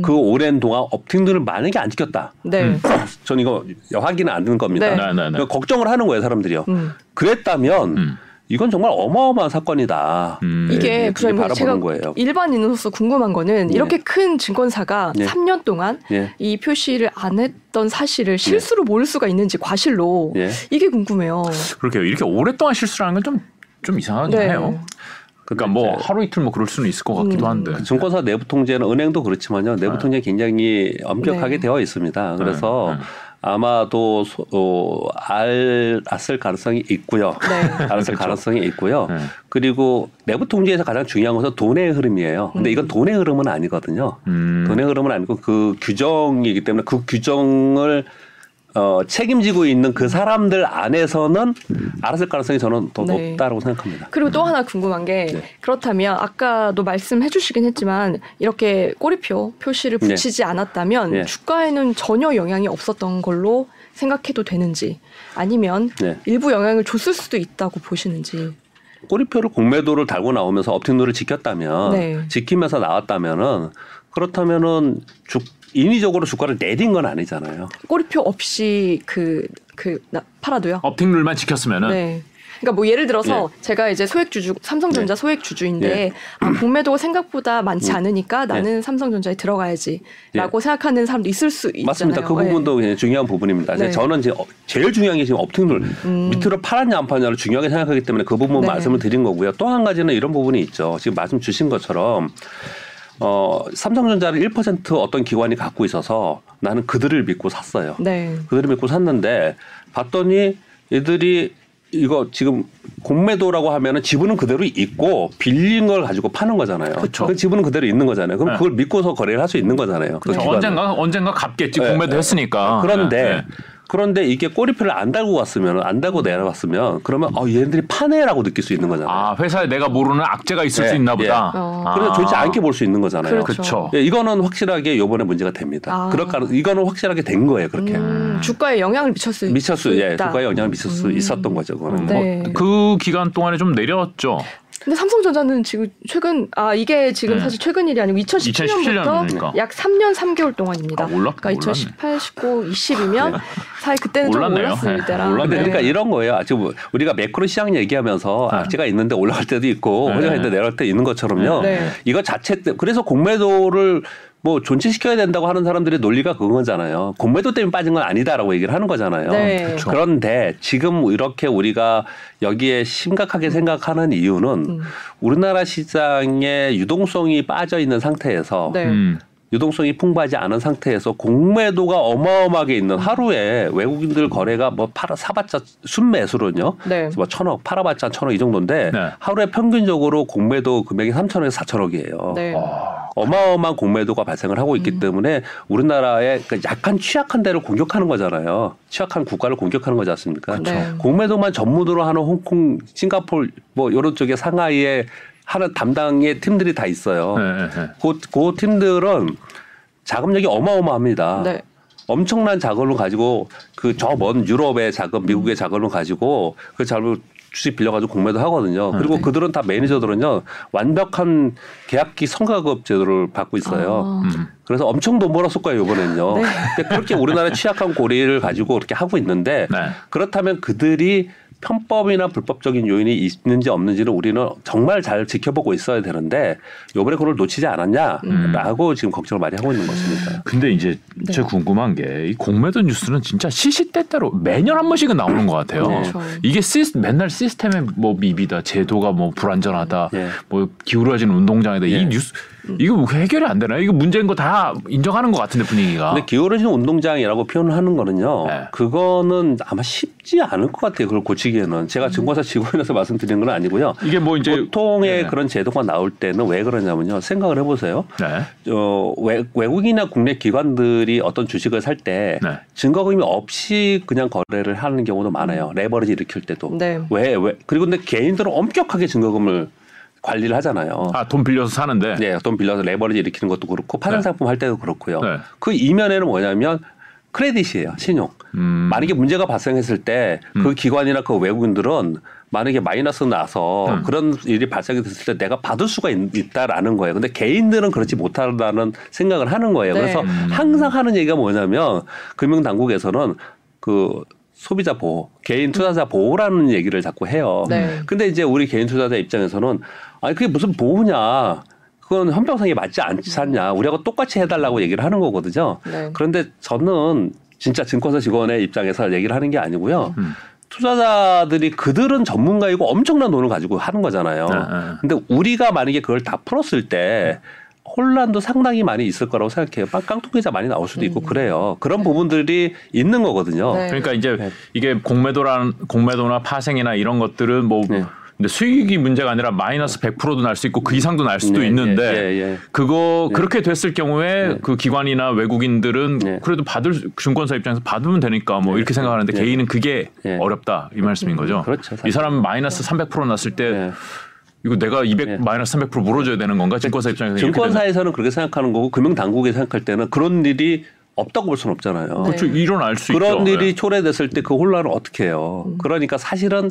그 오랜 동안 업팅들을 만약에 안 지켰다. 네. 음. 전 이거 확인은 안 되는 겁니다. 네. 네, 네, 네. 걱정을 하는 거예요, 사람들이요. 음. 그랬다면 음. 이건 정말 어마어마한 사건이다. 음. 이게 네, 부장님 그렇게 제가 거예요. 일반인으로서 궁금한 거는 네. 이렇게 큰 증권사가 네. 3년 동안 예. 이 표시를 안 했던 사실을 실수로 모를 수가 있는지 과실로 예. 이게 궁금해요. 그렇게요. 이렇게 오랫동안 실수를 하는 건 좀 좀 이상하긴 네. 해요. 그러니까 뭐 하루 이틀 뭐 그럴 수는 있을 것 같기도 음. 한데. 증권사 내부 통제는 은행도 그렇지만요. 내부 네. 통제 굉장히 엄격하게 네. 되어 있습니다. 그래서 네, 네. 아마도 소, 어, 알, 알았을 가능성이 있고요. 네. *laughs* 알았을 그렇죠. 가능성이 있고요. 네. 그리고 내부 통제에서 가장 중요한 것은 돈의 흐름이에요. 근데 음. 이건 돈의 흐름은 아니거든요. 음. 돈의 흐름은 아니고 그 규정이기 때문에 그 규정을 어, 책임지고 있는 그 사람들 안에서는 알았을 가능성이 저는 더 네. 높다고 생각합니다. 그리고 또 하나 궁금한 게 네. 그렇다면 아까도 말씀해 주시긴 했지만 이렇게 꼬리표 표시를 네. 붙이지 않았다면 네. 주가에는 전혀 영향이 없었던 걸로 생각해도 되는지 아니면 네. 일부 영향을 줬을 수도 있다고 보시는지 꼬리표를 공매도를 달고 나오면서 업팅룰을 지켰다면 네. 지키면서 나왔다면은 그렇다면은 주, 인위적으로 주가를 내린 건 아니잖아요. 꼬리표 없이 그, 그, 나, 팔아도요? 업팅룰만 지켰으면은 네. 그러니까 뭐 예를 들어서 제가 이제 소액 주주 삼성전자 네. 소액 주주인데 네. 아, 공매도가 생각보다 많지 음. 않으니까 나는 삼성전자에 들어가야지라고 생각하는 사람도 있을 수 있잖아요. 맞습니다. 그 네. 부분도 굉장히 중요한 부분입니다. 네. 저는 이제 어- 제일 중요한 게 지금 업팅룰 음. 밑으로 팔았냐 안 팔았냐를 중요하게 생각하기 때문에 그 부분 네. 말씀을 드린 거고요. 또 한 가지는 이런 부분이 있죠. 지금 말씀 주신 것처럼 어 삼성전자를 1% 어떤 기관이 갖고 있어서 나는 그들을 믿고 샀어요. 네. 그들을 믿고 샀는데 봤더니 얘들이 이거 지금 공매도라고 하면은 지분은 그대로 있고 빌린 걸 가지고 파는 거잖아요. 그쵸. 그 지분은 그대로 있는 거잖아요. 그럼 네. 그걸 믿고서 거래를 할 수 있는 거잖아요. 그. 언젠가 언젠가 갚겠지 네. 공매도 했으니까. 그런데 네, 네. 그런데 이게 꼬리표를 안 달고 갔으면 안 달고 내려갔으면 그러면 어 얘네들이 파네라고 느낄 수 있는 거잖아요. 아 회사에 내가 모르는 악재가 있을 예, 수 있나 예. 보다. 어. 아. 그래서 좋지 않게 볼 수 있는 거잖아요. 그렇죠. 그렇죠. 예, 이거는 확실하게 요번에 문제가 됩니다. 아. 그럴 가능 이거는 확실하게 된 거예요. 그렇게 음, 주가에 영향을 미쳤을 미쳤 수, 수 예. 주가에 영향을 미칠 수 음. 있었던 거죠. 그거는. 음, 네. 뭐, 그 기간 동안에 좀 내렸죠. 근데 삼성전자는 지금 최근 아 이게 지금 네. 사실 최근 일이 아니고 2017년부터 2017년이니까. 약 3년 3개월 동안입니다. 아, 몰라? 그러니까 몰랐네. 2018, 19, 20이면 사실 그때는 좀 몰랐네요. 올랐을 네. 때라. 몰랐네요. 그러니까 이런 거예요. 지금 우리가 매크로 시장 얘기하면서 네. 악재가 있는데 올라갈 때도 있고 네. 호재가 있는데 내려갈 때 있는 것처럼요. 네. 이거 자체 때 그래서 공매도를 뭐 존치시켜야 된다고 하는 사람들의 논리가 그거잖아요. 공매도 때문에 빠진 건 아니다라고 얘기를 하는 거잖아요. 네. 그렇죠. 그런데 지금 이렇게 우리가 여기에 심각하게 생각하는 이유는 음. 우리나라 시장의 유동성이 빠져 있는 상태에서 네. 음. 유동성이 풍부하지 않은 상태에서 공매도가 어마어마하게 있는 하루에 외국인들 거래가 뭐 팔아 사봤자 순매수로는요. 네. 뭐 천억 팔아봤자 천억 이 정도인데 네. 하루에 평균적으로 공매도 금액이 삼천억에서 사천억이에요. 네. 아, 어마어마한 공매도가 발생을 하고 음. 있기 때문에 우리나라의 그 약간 취약한 데를 공격하는 거잖아요. 취약한 국가를 공격하는 거지 않습니까? 네. 공매도만 전문으로 하는 홍콩, 싱가폴 뭐 이런 쪽에 상하이에 하는 담당의 팀들이 다 있어요. 네, 네, 네. 그, 그 팀들은 자금력이 어마어마합니다. 네. 엄청난 자금을 가지고 그 저 먼 유럽의 자금, 미국의 자금을 가지고 그 자금을 주식 빌려가지고 공매도 하거든요. 그리고 네. 그들은 다 매니저들은요 완벽한 계약직 성과급 제도를 받고 있어요. 아. 음. 그래서 엄청 돈 벌었을 거예요 이번에는요. 네. 근데 그렇게 우리나라 취약한 고리를 가지고 그렇게 하고 있는데 네. 그렇다면 그들이 편법이나 불법적인 요인이 있는지 없는지는 우리는 정말 잘 지켜보고 있어야 되는데 요번에 그걸 놓치지 않았냐라고 지금 걱정을 많이 하고 있는 것입니다. 근데 이제 네. 제가 궁금한 게 이 공매도 뉴스는 진짜 시시때때로 매년 한 번씩은 나오는 것 같아요. 네. 그렇죠. 이게 시스, 맨날 시스템의 뭐 미비다, 제도가 뭐 불안전하다, 예. 뭐 기울어진 운동장이다. 예. 이 뉴스 이거 뭐 해결이 안 되나요? 이거 문제인 거 다 인정하는 것 같은데 분위기가. 근데 기울어진 운동장이라고 표현을 하는 거는요. 네. 그거는 아마 쉽지 않을 것 같아요. 그걸 고치기에는 제가 증권사 직원이라서 말씀드리는 건 아니고요. 이게 뭐 이제 보통의 네. 그런 제도가 나올 때는 왜 그러냐면요. 생각을 해보세요. 네. 어, 외, 외국이나 국내 기관들이 어떤 주식을 살때 네. 증거금이 없이 그냥 거래를 하는 경우도 많아요. 레버리지 일으킬 때도. 네. 왜, 왜? 그리고 근데 개인들은 엄격하게 증거금을 관리를 하잖아요. 아 돈 빌려서 사는데. 네, 돈 빌려서 레버리지 일으키는 것도 그렇고 파생 네. 상품 할 때도 그렇고요. 네. 그 이면에는 뭐냐면 크레딧이에요, 신용. 음. 만약에 문제가 발생했을 때그 기관이나 그 외국인들은 만약에 마이너스 나서 음. 그런 일이 발생이 됐을 때 내가 받을 수가 있, 다라는 거예요. 근데 개인들은 그렇지 못하다는 생각을 하는 거예요. 네. 그래서 음. 항상 하는 얘기가 뭐냐면 금융 당국에서는 그 소비자 보호, 개인 투자자 보호라는 얘기를 자꾸 해요. 네. 근데 이제 우리 개인 투자자 입장에서는 아니 그게 무슨 보호냐? 그건 형평성에 맞지 않지 않냐? 우리하고 똑같이 해달라고 얘기를 하는 거거든요. 네. 그런데 저는 진짜 증권사 직원의 입장에서 얘기를 하는 게 아니고요. 음. 투자자들이 그들은 전문가이고 엄청난 돈을 가지고 하는 거잖아요. 네, 네. 근데 우리가 만약에 그걸 다 풀었을 때 혼란도 상당히 많이 있을 거라고 생각해요. 빵- 깡통기자 많이 나올 수도 있고 그래요. 그런 부분들이 있는 거거든요. 네. 그러니까 이제 네. 이게 공매도란 공매도나 파생이나 이런 것들은 뭐 네. 근데 수익이 문제가 아니라 마이너스 100%도 날 수 있고 그 이상도 날 수도 네, 있는데 예, 예, 예. 그거 그렇게 됐을 경우에 네. 그 기관이나 외국인들은 네. 그래도 받을 수- 증권사 입장에서 받으면 되니까 뭐 이렇게 생각하는데 네. 개인은 그게 네. 어렵다 이 말씀인 거죠. 그렇죠, 사실. 이 사람 마이너스 300% 났을 때 네. 이거 내가 200 네. 마이너스 300% 물어줘야 되는 건가 증권사 입장에서. 증권사에서는 그렇게 생각하는 거고 금융 당국이 생각할 때는 그런 일이 없다고 볼 수는 없잖아요. 네. 그렇죠 일어날 수 그런 있죠. 일이 네. 초래됐을 때 그 혼란을 어떻게 해요? 그러니까 사실은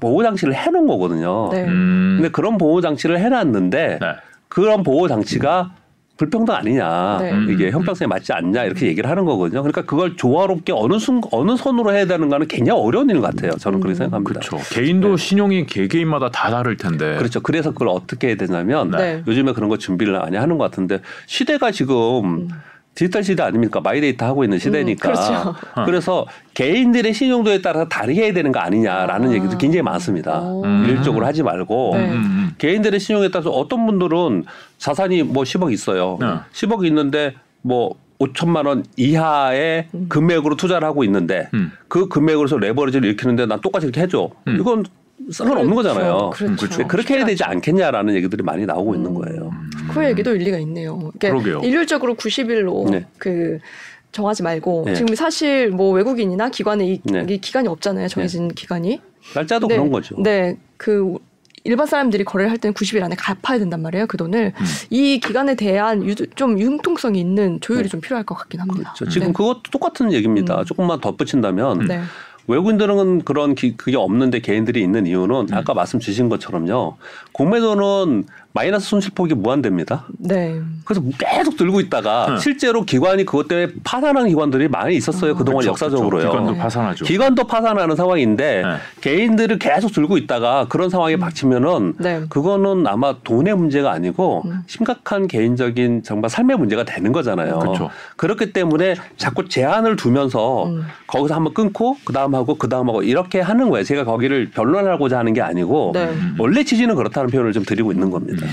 보호 장치를 해 놓은 거거든요. 네. 음. 근데 그런 보호 장치를 해 놨는데 네. 그런 보호 장치가 불평등 아니냐 네. 이게 형평성에 맞지 않냐 이렇게 얘기를 하는 거거든요. 그러니까 그걸 조화롭게 어느 순 어느 선으로 해야 되는가는 굉장히 어려운 일 같아요. 저는 그렇게 생각합니다. 그렇죠. 개인도 신용이 개개인마다 다 다를 텐데. 네. 그렇죠. 그래서 그걸 어떻게 해야 되냐면 네. 요즘에 그런 거 준비를 많이 하는 것 같은데 시대가 지금 디지털 시대 아닙니까? 마이데이터 하고 있는 시대니까. 음, 그렇죠. *laughs* 그래서 개인들의 신용도에 따라서 다르게 해야 되는 거 아니냐라는 아. 얘기도 굉장히 많습니다. 오. 음. 일적으로 하지 말고 네. 음, 음. 개인들의 신용에 따라서 어떤 분들은 자산이 뭐 10억 있어요. 네. 10억이 있는데 뭐 5천만 원 이하의 음. 금액으로 투자를 하고 있는데 음. 그 금액으로서 레버리지를 일으키는데 난 똑같이 이렇게 해줘. 음. 이건 상관없는 그렇죠. 거잖아요. 그렇죠. 그렇죠. 그렇게 해야 되지 않겠냐라는 얘기들이 많이 나오고 있는 음. 거예요. 그 얘기도 일리가 있네요. 그러게요. 일률적으로 90일로 네. 그 정하지 말고 네. 지금 사실 뭐 외국인이나 기관에 이, 네. 이 기간이 없잖아요. 정해진 기간이. 날짜도 네. 그런 거죠. 네. 그 일반 사람들이 거래를 할 때는 90일 안에 갚아야 된단 말이에요. 그 돈을 이 기간에 대한 유, 좀 융통성이 있는 조율이 네. 좀 필요할 것 같긴 합니다. 그렇죠. 지금 네. 그것도 똑같은 얘기입니다. 음. 조금만 덧붙인다면 네. 외국인들은 그런 기, 그게 없는데 개인들이 있는 이유는 아까 말씀 주신 것처럼요. 공매도는 마이너스 손실폭이 무한대입니다. 네. 그래서 계속 들고 있다가 네. 실제로 기관이 그것 때문에 파산하는 기관들이 많이 있었어요. 아. 그동안 그렇죠, 역사적으로요. 그렇죠. 기관도 네. 파산하죠. 기관도 파산하는 상황인데 네. 개인들을 계속 들고 있다가 그런 상황에 박치면은 네. 그거는 아마 돈의 문제가 아니고 음. 심각한 개인적인 정말 삶의 문제가 되는 거잖아요. 그렇죠. 그렇기 때문에 자꾸 제한을 두면서 음. 거기서 한번 끊고 그 다음 하고 그 다음 하고 이렇게 하는 거예요. 제가 거기를 변론하고자 하는 게 아니고 네. 원래 취지는 그렇다는 표현을 좀 드리고 있는 겁니다.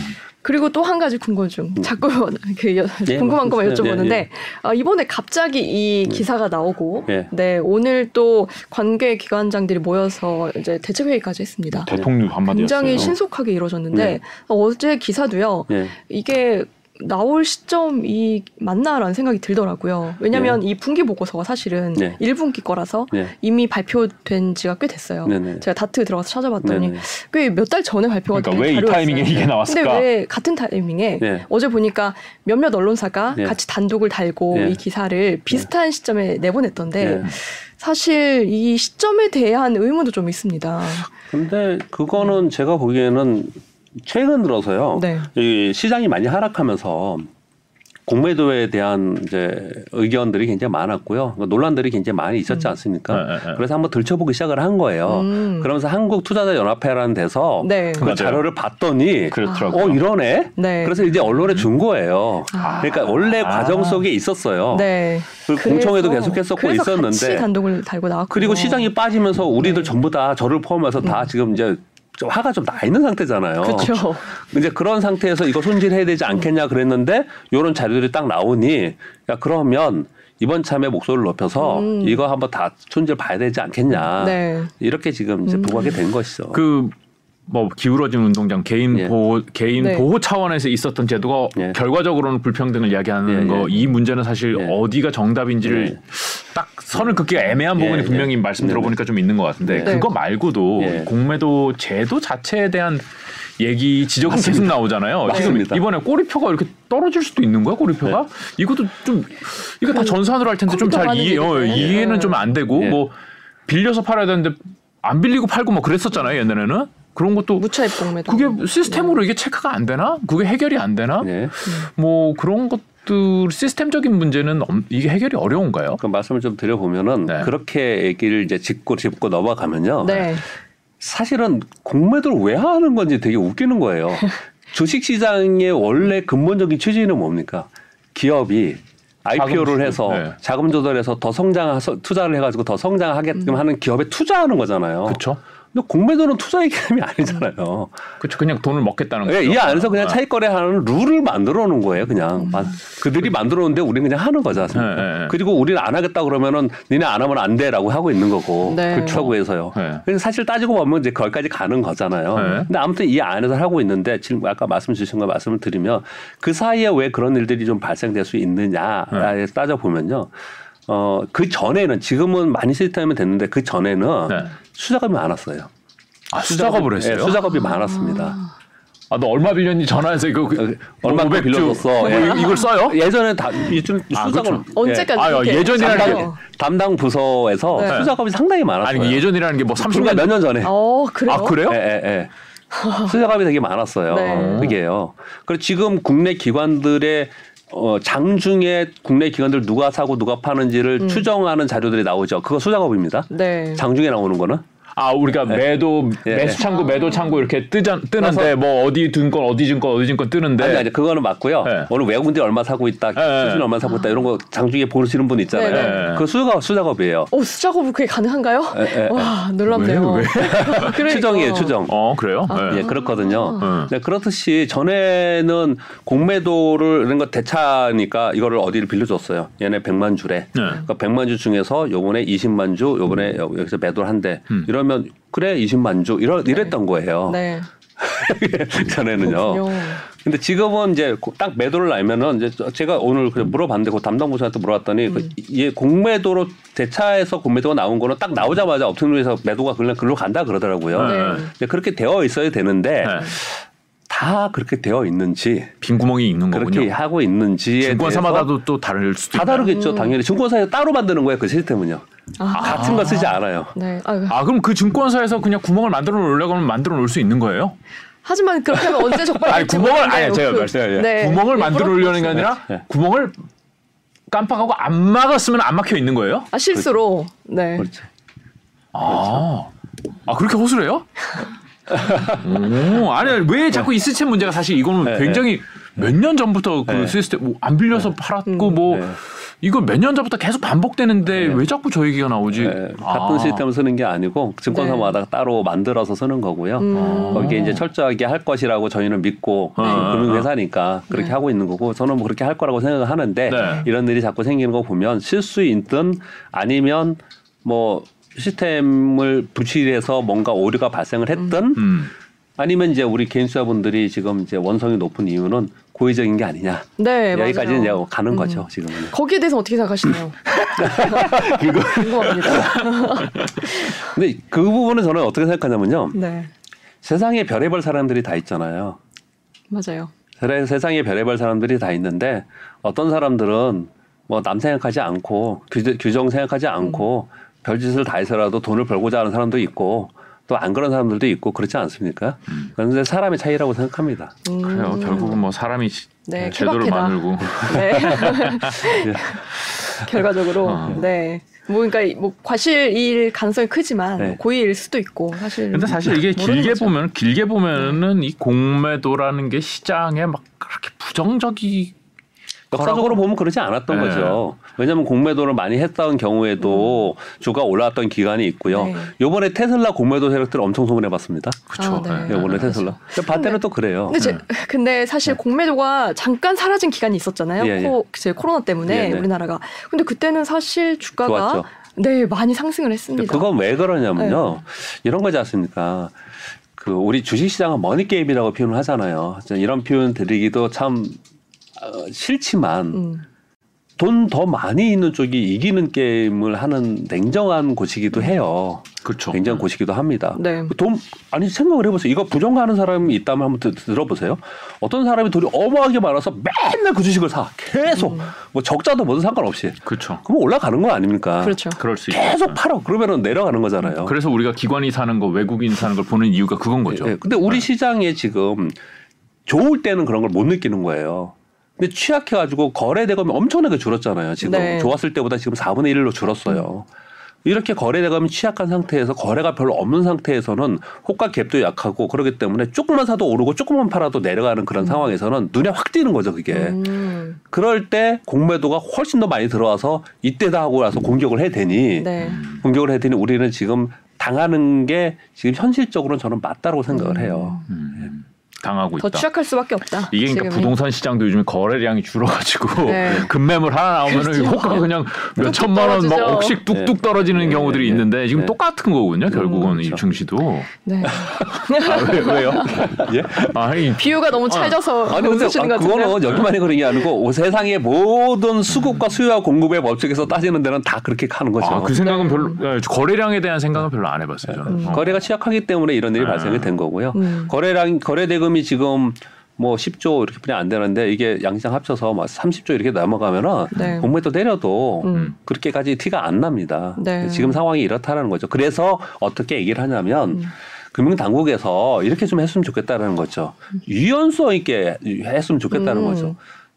그리고 또 한 가지 궁금증. 자꾸 *laughs* 그 여- 예, 궁금한 것만 예, 여쭤보는데 예. 어, 이번에 갑자기 이 기사가 나오고 예. 네 오늘 또 관계 기관장들이 모여서 이제 대책 회의까지 했습니다. 대통령 한마디였어요. 굉장히 신속하게 이루어졌는데 네. 어제 기사도요. 예. 이게 나올 시점이 맞나라는 생각이 들더라고요. 왜냐하면 이 분기 보고서가 사실은 네. 1분기 거라서 네. 이미 발표된 지가 꽤 됐어요. 네네. 제가 다트 들어가서 찾아봤더니 네네. 꽤몇 달 전에 발표가 그러니까 된왜 이. 타이밍에 이게 나왔을까? 근데 왜 같은 타이밍에 네. 어제 보니까 몇몇 언론사가 네. 같이 단독을 달고 네. 이 기사를 비슷한 시점에 내보냈던데 네. 사실 이 시점에 대한 의문도 좀 있습니다. 근데 그거는 제가 보기에는 최근 들어서요. 네. 이 시장이 많이 하락하면서 공매도에 대한 이제 의견들이 굉장히 많았고요. 그 논란들이 굉장히 많이 있었지 음. 않습니까? 네, 네. 그래서 한번 들춰보기 시작을 한 거예요. 음. 그러면서 한국 투자자 연합회라는 데서 네. 그 맞아요. 자료를 봤더니 그렇더라고요. 어 이러네. 네. 그래서 이제 언론에 준 거예요. 아. 그러니까 원래 아. 과정 속에 있었어요. 네. 그 공청회도 계속했었고 있었는데 단독을 달고 나왔고 그리고 시장이 빠지면서 우리들 네. 전부 다 저를 포함해서 다 지금 이제 좀 화가 좀 나 있는 상태잖아요. 그렇죠. 이제 그런 상태에서 이거 손질해야 되지 않겠냐 그랬는데 이런 자료들이 딱 나오니 야 그러면 이번 참에 목소리를 높여서 음. 이거 한번 다 손질 봐야 되지 않겠냐 네. 이렇게 지금 이제 음. 보고하게 된 것이죠. 그 뭐 기울어진 운동장 개인 예. 보호 개인 네. 보호 차원에서 있었던 제도가 예. 결과적으로는 불평등을 이야기하는 예, 거 예. 이 문제는 사실 예. 어디가 정답인지를 예. 딱 선을 긋기가 애매한 예, 부분이 예. 분명히 말씀 네, 들어보니까 좀 있는 것 같은데 네. 그거 말고도 예. 공매도 제도 자체에 대한 얘기 지적은 계속 맞습니다. 나오잖아요. 맞습니다. 지금 이번에 꼬리표가 이렇게 떨어질 수도 있는 거야 꼬리표가? 이것도 좀 이거 다 전산으로 할 텐데 좀 잘 이해 어. 이해는 예. 좀안 되고 예. 뭐 빌려서 팔아야 되는데 안 빌리고 팔고 뭐 그랬었잖아요 옛날에는 그런 것도 무차입 공매도. 그게 시스템으로 이게 체크가 안 되나? 그게 해결이 안 되나? 네. 뭐 그런 것들 시스템적인 문제는 엄- 이게 해결이 어려운가요? 그 말씀을 좀 드려보면은 네. 그렇게 얘기를 이제 짚고 짚고 넘어가면요. 네. 사실은 공매도를 왜 하는 건지 되게 웃기는 거예요. *laughs* 주식 시장의 원래 근본적인 취지는 뭡니까? 기업이 IPO를 자금 해서 네. 자금 조달해서 더 성장 투자를 해가지고 더 성장하게끔 하는 기업에 투자하는 거잖아요. 그렇죠. 근데 공매도는 투자의 개념이 아니잖아요. 그렇죠. 그냥 돈을 먹겠다는 거죠. 예, 이 안에서 그냥 아. 차익 거래하는 룰을 만들어 놓은 거예요. 그냥 마- 그들이 만들어 놓은데 우리는 그냥 하는 거지 않습니까? 네, 네, 네. 그리고 우리는 안 하겠다 그러면은 니네 안 하면 안 돼라고 하고 있는 거고 네. 그렇다고 해서요. 네. 그래서 사실 따지고 보면 이제 거기까지 가는 거잖아요. 네. 근데 아무튼 이 안에서 하고 있는데 지금 아까 말씀 주신 거 말씀을 드리면 그 사이에 왜 그런 일들이 좀 발생될 수 있느냐에 네. 따져 보면요. 어, 그 전에는 지금은 많이 시스템이 됐는데 그 전에는 네. 수작업이 많았어요. 아, 수작업을 했어요. 예, 수작업이 많았습니다. 아, 너 얼마 빌렸니 전화해서 이거 그, 얼마 500 주. 빌려줬어. 뭐 예. 이걸 써요? 예전에 다 요즘 아, 수작업 그렇죠. 언제까지 아, 이렇게 예전이라는 게- 담당- 담당 부서에서 네. 수작업이 상당히 많았어요. 아니 예전이라는 게 뭐 30년 그러니까 몇년 전에. 어 그래요? 아 그래요? 예, 예, 예. 수작업이 되게 많았어요. 네. 그게요. 그리고 지금 국내 기관들의 어, 장중에 국내 기관들 누가 사고 누가 파는지를 음. 추정하는 자료들이 나오죠. 그거 수작업입니다. 네. 장중에 나오는 거는. 아 우리가 매도 예. 매수 창구 매도 창구 이렇게 뜨자, 뜨는데 뭐 어디 증권 어디 증권 어디 증권 뜨는데 아니 아니 그거는 맞고요. 네. 오늘 외국인들이 얼마 사고 있다, 네. 수준이 얼마 사고 있다 이런 거 장중에 보시는 분 있잖아요. 네, 네. 그 수작업 수작업이에요. 오 수작업은 그게 가능한가요? 예, 예, 와 놀랍네요. 왜, 왜? *laughs* 그러니까. 추정이에요, 추정. 어 그래요? 아, 예. 예, 그렇거든요. 음. 네, 그렇듯이 전에는 공매도를 이런 거 대차니까 이거를 어디를 빌려줬어요. 얘네 100만 주래. 네. 그러니까 100만 주 중에서 요번에 20만 주, 요번에 여- 여기서 매도를 한대. 음. 이러면 그래 20만 주 이러 이랬던 거예요. 네. *laughs* 전에는요. 그렇군요. 근데 지금은 이제 고- 딱 매도를 알면은 이제 저- 제가 오늘 물어봤는데 그 담당 부서한테 물어봤더니 그이 공매도로 대차에서 공매도가 나온 거는 딱 나오자마자 업체에서 매도가 그냥 글로 간다 그러더라고요. 네. 그렇게 되어 있어야 되는데 네. 다 그렇게 되어 있는지 빈 구멍이 있는 그렇게 거군요. 하고 있는지에 증권사마다도 또 다를 수도 다 있다. 다르겠죠. 당연히 증권사에서 따로 만드는 거예요. 그 시스템은요. 아, 같은 거 쓰지 않아요. 네. 아유. 아 그럼 그 증권사에서 그냥 구멍을 만들어 놓으려고 하면 만들어 놓을 수 있는 거예요? 하지만 그렇게 하면 언제 적발이 아니 구멍을 아니 제가 그- 말씀드려요. 네. 구멍을 일부러 만들어 놓으려는 게 아니라 네. 구멍을 깜빡하고 안 막았으면 안 막혀 있는 거예요? 아 실수로 네. 그렇죠. 아, 아 그렇게 허술해요? *laughs* 오, 아니 왜 자꾸 이 시스템 문제가 사실 이거는 네, 굉장히 몇년 전부터 그 네. 시스템 뭐 안 빌려서 팔았고 뭐 네. 이거 몇 년 전부터 계속 반복되는데 왜 자꾸 저 얘기가 나오지? 네, 같은 아. 시스템을 쓰는 게 아니고 증권사마다 따로 만들어서 쓰는 거고요. 음. 거기에 이제 철저하게 할 것이라고 저희는 믿고 어, 어, 금융회사니까 그렇게 네. 하고 있는 거고 저는 뭐 그렇게 할 거라고 생각을 하는데 네. 이런 일이 자꾸 생기는 거 보면 실수이든 아니면 뭐 시스템을 부실해서 뭔가 오류가 발생을 했든 음. 아니면 이제 우리 개인투자분들이 지금 이제 원성이 높은 이유는 고의적인 게 아니냐 네, 여기까지는 맞아요. 이제 가는 거죠 지금은. 거기에 대해서 어떻게 생각하시나요? *laughs* 궁금합니다. *laughs* 근데 그 부분은 저는 어떻게 생각하냐면요. 네, 세상에 별의별 사람들이 다 있잖아요. 맞아요. 세상- 세상에 별의별 사람들이 다 있는데 어떤 사람들은 뭐 남 생각하지 않고 규- 규정 생각하지 않고 별짓을 다 해서라도 돈을 벌고자 하는 사람도 있고 또 안 그런 사람들도 있고 그렇지 않습니까? 그런데 사람의 차이라고 생각합니다. 음. 그래요. 결국은 뭐 사람이 네, 제도를 케바케다. 만들고 *laughs* 네. *laughs* *laughs* 결과적으로 어. 네. 뭐 그러니까 뭐 과실일 가능성이 크지만 네. 고의일 수도 있고 사실. 근데 사실 이게 길게 거죠. 보면 길게 보면은 이 공매도라는 게 시장에 막 그렇게 부정적이 역사적으로 보면 그러지 않았던 네. 거죠. 왜냐하면 공매도를 많이 했던 경우에도 주가 올라왔던 기간이 있고요. 네. 요번에 테슬라 공매도 세력들 엄청 소문해봤습니다. 그렇죠. 아, 네. 요번에 아, 테슬라. 밭에는 또 그래요. 근데, 제, 근데 사실 공매도가 잠깐 사라진 기간이 있었잖아요. 예, 예. 코, 이제 코로나 때문에 예, 네. 우리나라가. 근데 그때는 사실 주가가 좋았죠. 네 많이 상승을 했습니다. 그건 왜 그러냐면요. 네. 이런 거지 않습니까? 그 우리 주식시장은 머니 게임이라고 표현을 하잖아요. 이런 표현 드리기도 참 어, 싫지만 음. 돈더 많이 있는 쪽이 이기는 게임을 하는 냉정한 곳이기도 해요. 그렇죠. 냉정한 곳이기도 합니다. 네. 돈 아니 생각을 해보세요. 이거 부정하는 사람이 있다면 한번 들- 들어보세요. 어떤 사람이 돈이 어마하게 많아서 맨날 그 주식을 사 계속 뭐 적자도 뭐든 상관없이 그렇죠. 그럼 올라가는 거 아닙니까? 그렇죠. 그럴 수 있죠. 계속 팔어 그러면은 내려가는 거잖아요. 그래서 우리가 기관이 사는 거 외국인 사는 걸 보는 이유가 그건 거죠. 예, 근데 우리 시장에 지금 좋을 때는 그런 걸 못 느끼는 거예요. 근데 취약해가지고 거래 대금이 엄청나게 줄었잖아요. 지금 네. 좋았을 때보다 지금 4분의 1로 줄었어요. 이렇게 거래 대금이 취약한 상태에서 거래가 별로 없는 상태에서는 호가 갭도 약하고 그렇기 때문에 조금만 사도 오르고 조금만 팔아도 내려가는 그런 상황에서는 눈에 확 띄는 거죠 그게. 음. 그럴 때 공매도가 훨씬 더 많이 들어와서 이때다 하고 나서 공격을 해야 되니 네. 공격을 해야 되니 우리는 지금 당하는 게 지금 현실적으로는 저는 맞다고 생각을 해요. 음, 당하고 더 있다. 취약할 수밖에 없다. 이게 그러니까 지금은. 부동산 시장도 요즘에 거래량이 줄어가지고 네. *laughs* 급매물 하나 나오면은 그렇죠. 호가가 그냥 몇 천만 원, 막. 억씩 뚝뚝 떨어지는 네. 경우들이 네. 있는데 지금 네. 똑같은 거군요. 결국은 이 그렇죠. 증시도. 네. 아, 왜, 왜요? 예? 아, 이 비유가 너무 찰져서 아니 근데 아. 그거는 여기만이 그런 게 아니고 세상의 모든 수급과 수요와 공급의 법칙에서 따지는 데는 다 그렇게 하는 거죠. 아, 그 생각은 별로 예, 거래량에 대한 생각은 별로 안 해봤어요. 저는. 어. 거래가 취약하기 때문에 이런 일이 아. 발생이 된 거고요. 음. 거래량 거래 대금 이 지금 뭐 10조 이렇게 뿐이 안 되는데 이게 양시장 합쳐서 막 30조 이렇게 넘어가면은 네. 공매도 내려도 음. 그렇게까지 티가 안 납니다. 네. 지금 상황이 이렇다라는 거죠. 그래서 어떻게 얘기를 하냐면 음. 금융 당국에서 이렇게 좀 했으면 좋겠다라는 거죠. 유연성 있게 했으면 좋겠다는 음. 거죠.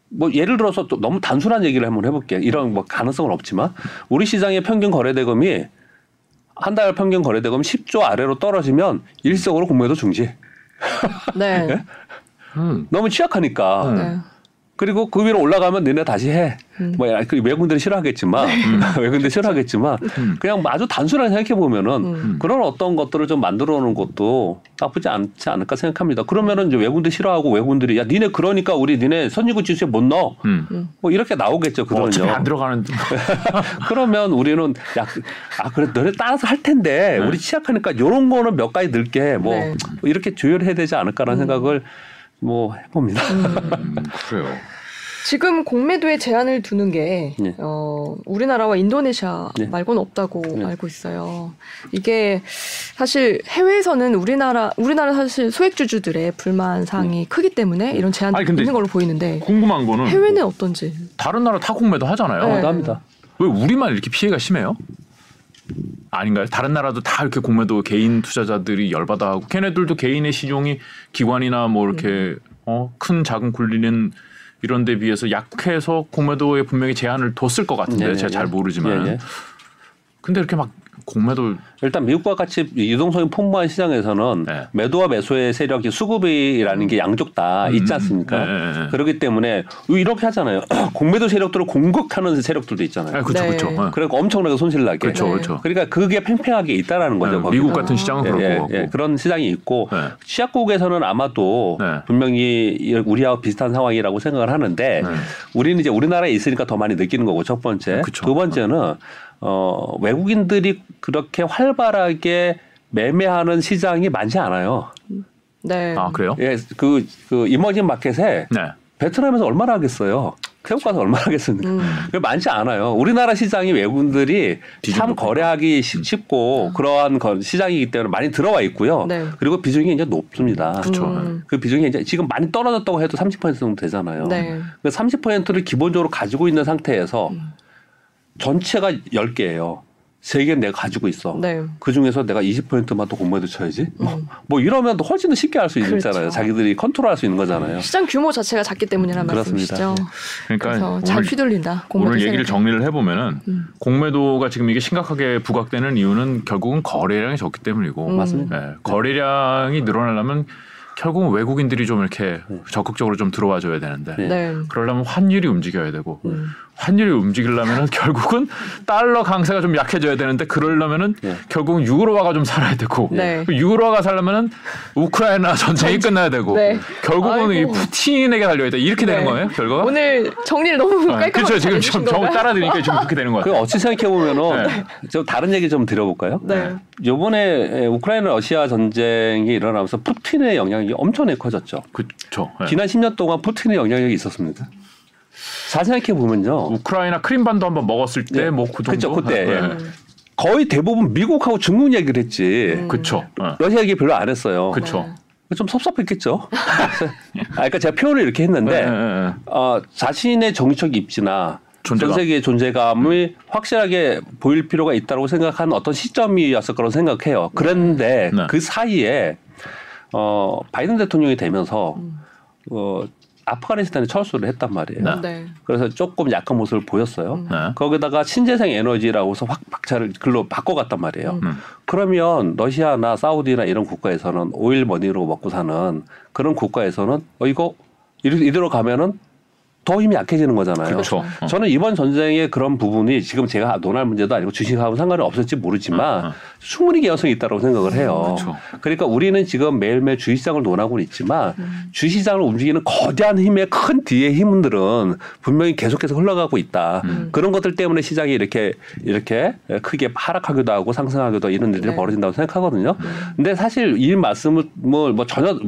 뭐 예를 들어서 또 너무 단순한 얘기를 한번 해볼게요. 이런 뭐 가능성은 없지만 우리 시장의 평균 거래 대금이 한 달 평균 거래대금 10조 아래로 떨어지면 일시적으로 공매도 중지. 네. 음. 너무 취약하니까. 음. 네. 그리고 그 위로 올라가면 너네 다시 해. 음. 뭐그 외국인들이 싫어하겠지만 *laughs* 외국인들이 싫어하겠지만 음. 그냥 아주 단순하게 생각해 보면은 음. 그런 어떤 것들을 좀 만들어 놓은 것도 나쁘지 않지 않을까 생각합니다. 그러면은 이제 외국인들 싫어하고 외국인들이 야 니네 그러니까 우리 니네 선진국 지수에 못 넣어. 음. 뭐 이렇게 나오겠죠. 뭐 어차피 그러면요. 안 들어가는 *laughs* *laughs* 그러면 우리는 야, 그- 아 그래 너네 따라서 할 텐데 네. 우리 취약하니까 요런 거는 몇 가지 넣을게 뭐 네. 뭐 이렇게 조율해야 되지 않을까라는 생각을 뭐 해봅니다. 음, *laughs* 그래요. 지금 공매도에 제한을 두는 게 네. 어, 우리나라와 인도네시아 네. 말고는 없다고 네. 알고 있어요. 이게 사실 해외에서는 우리나라 우리나라 사실 소액주주들의 불만 사항이 크기 때문에 이런 제한이 있는 걸로 보이는데 궁금한 거는 해외는 어떤지. 다른 나라 다 공매도 하잖아요. 네. 어, 합니다. 왜 우리만 이렇게 피해가 심해요? 아닌가요? 다른 나라도 다 이렇게 공매도 개인 투자자들이 열받아 하고 걔네들도 개인의 신용이 기관이나 뭐 이렇게 음. 어, 큰 자금 굴리는 이런 데 비해서 약해서 공매도에 분명히 제한을 뒀을 것 같은데 예, 예, 제가 잘 예. 모르지만 예, 예. 근데 이렇게 막 공매도 일단 미국과 같이 유동성이 풍부한 시장에서는 네. 매도와 매수의 세력이 수급이라는 게 양쪽 다 있지 않습니까? 네, 네, 네. 그렇기 때문에 이렇게 하잖아요. *clears throat* 공매도 세력들을 공격하는 세력들도 있잖아요. 아, 그렇죠, 네. 그렇죠. 어. 그러니까 엄청나게 손실 나게. 그렇죠, 네. 그렇죠. 그러니까 그게 팽팽하게 있다라는 거죠. 네. 미국 같은 시장은 예, 그럴 예, 것 같고. 예, 그런 시장이 있고 네. 취약국에서는 아마도 네. 분명히 우리하고 비슷한 상황이라고 생각을 하는데 네. 우리는 이제 우리나라에 있으니까 더 많이 느끼는 거고 첫 번째, 그쵸. 두 번째는 어, 외국인들이 그렇게 활발하게 매매하는 시장이 많지 않아요. 네. 아 그래요? 예, 그, 그 이머징 마켓에 네. 베트남에서 얼마나 하겠어요? 태국 가서 얼마나 하겠습니까? 음. *laughs* 그게 많지 않아요. 우리나라 시장이 외국인들이 참 거래하기 쉽- 쉽고 그러한 거- 시장이기 때문에 많이 들어와 있고요. 네. 그리고 비중이 이제 높습니다. 그렇죠. 음. 그 비중이 이제 지금 많이 떨어졌다고 해도 30% 정도 되잖아요. 네. 그 30%를 기본적으로 가지고 있는 상태에서 음. 전체가 10개예요. 세 개는 내가 가지고 있어. 네. 그 중에서 내가 20%만 더 공모해도 쳐야지. 음. 뭐 이러면 훨씬 더 쉽게 할수 그렇죠. 있잖아요. 자기들이 컨트롤할 수 있는 거잖아요. 시장 규모 자체가 작기 때문이라는 그렇습니다. 말씀이시죠. 그러니까 그래서 잘 휘둘린다. 공매도 오늘 얘기를 세력이. 정리를 해보면은 음. 공매도가 지금 이게 심각하게 부각되는 이유는 결국은 거래량이 적기 때문이고 음. 맞습니다. 예, 거래량이 늘어나려면 결국은 외국인들이 좀 이렇게 적극적으로 좀 들어와 줘야 되는데 네. 네. 그러려면 환율이 움직여야 되고 음. 환율이 움직이려면은 결국은 달러 강세가 좀 약해져야 되는데 그러려면은 네. 결국은 유로화가 좀 살아야 되고 네. 그 유로화가 살려면은 우크라이나 전쟁이 끝나야 되고 네. 결국은 이 아이고. 푸틴에게 달려 있다 이렇게 되는 네. 거예요 결과가? 오늘 정리를 너무 아, 깔끔하게 그렇죠 지금 좀정 건가요? 따라 드니까 지금 그렇게 되는 것그 같아요. 어찌 생각해 보면은 네. 좀 다른 얘기 좀 드려볼까요? 네. 요번에 우크라이나 러시아 전쟁이 일어나면서 푸틴의 영향력이 엄청나게 커졌죠. 그렇죠. 예. 지난 10년 동안 푸틴의 영향력이 있었습니다. 잘 생각해 보면요. 우크라이나 크림반도 한번 먹었을 때 네. 뭐그 정도. 그쵸, 그때. 예. 음. 거의 대부분 미국하고 중국 얘기를 했지. 음. 그쵸. 예. 러시아 얘기 별로 안 했어요. 그쵸. 좀 섭섭했겠죠. *laughs* 아, 그러니까 제가 표현을 이렇게 했는데 예. 어, 자신의 정치적 입지나 존재감. 전 세계의 존재감을 확실하게 보일 필요가 있다고 생각한 어떤 시점이었을 거라고 생각해요. 그런데 네. 그 사이에 어, 바이든 대통령이 되면서 음. 어, 아프가니스탄에 철수를 했단 말이에요. 네. 네. 그래서 조금 약한 모습을 보였어요. 음. 네. 거기다가 신재생 에너지라고 해서 확 박차를 글로 바꿔갔단 말이에요. 음. 음. 그러면 러시아나 사우디나 이런 국가에서는 오일 머니로 먹고 사는 그런 국가에서는 어 이거 이대로 가면은 더 힘이 약해지는 거잖아요. 그렇죠. 어. 저는 이번 전쟁의 그런 부분이 지금 제가 논할 문제도 아니고 주식하고 상관이 없을지 모르지만 어, 어. 충분히 개연성이 있다고 생각을 해요. 그렇죠. 그러니까 우리는 지금 매일매일 주식시장을 논하고 있지만 음. 주식시장을 움직이는 거대한 힘의 큰 뒤의 힘들은 분명히 계속해서 흘러가고 있다. 음. 그런 것들 때문에 시장이 이렇게 이렇게 크게 하락하기도 하고 상승하기도 이런 일들이 네. 벌어진다고 생각하거든요. 근데 사실 이 말씀을 뭐, 뭐 전혀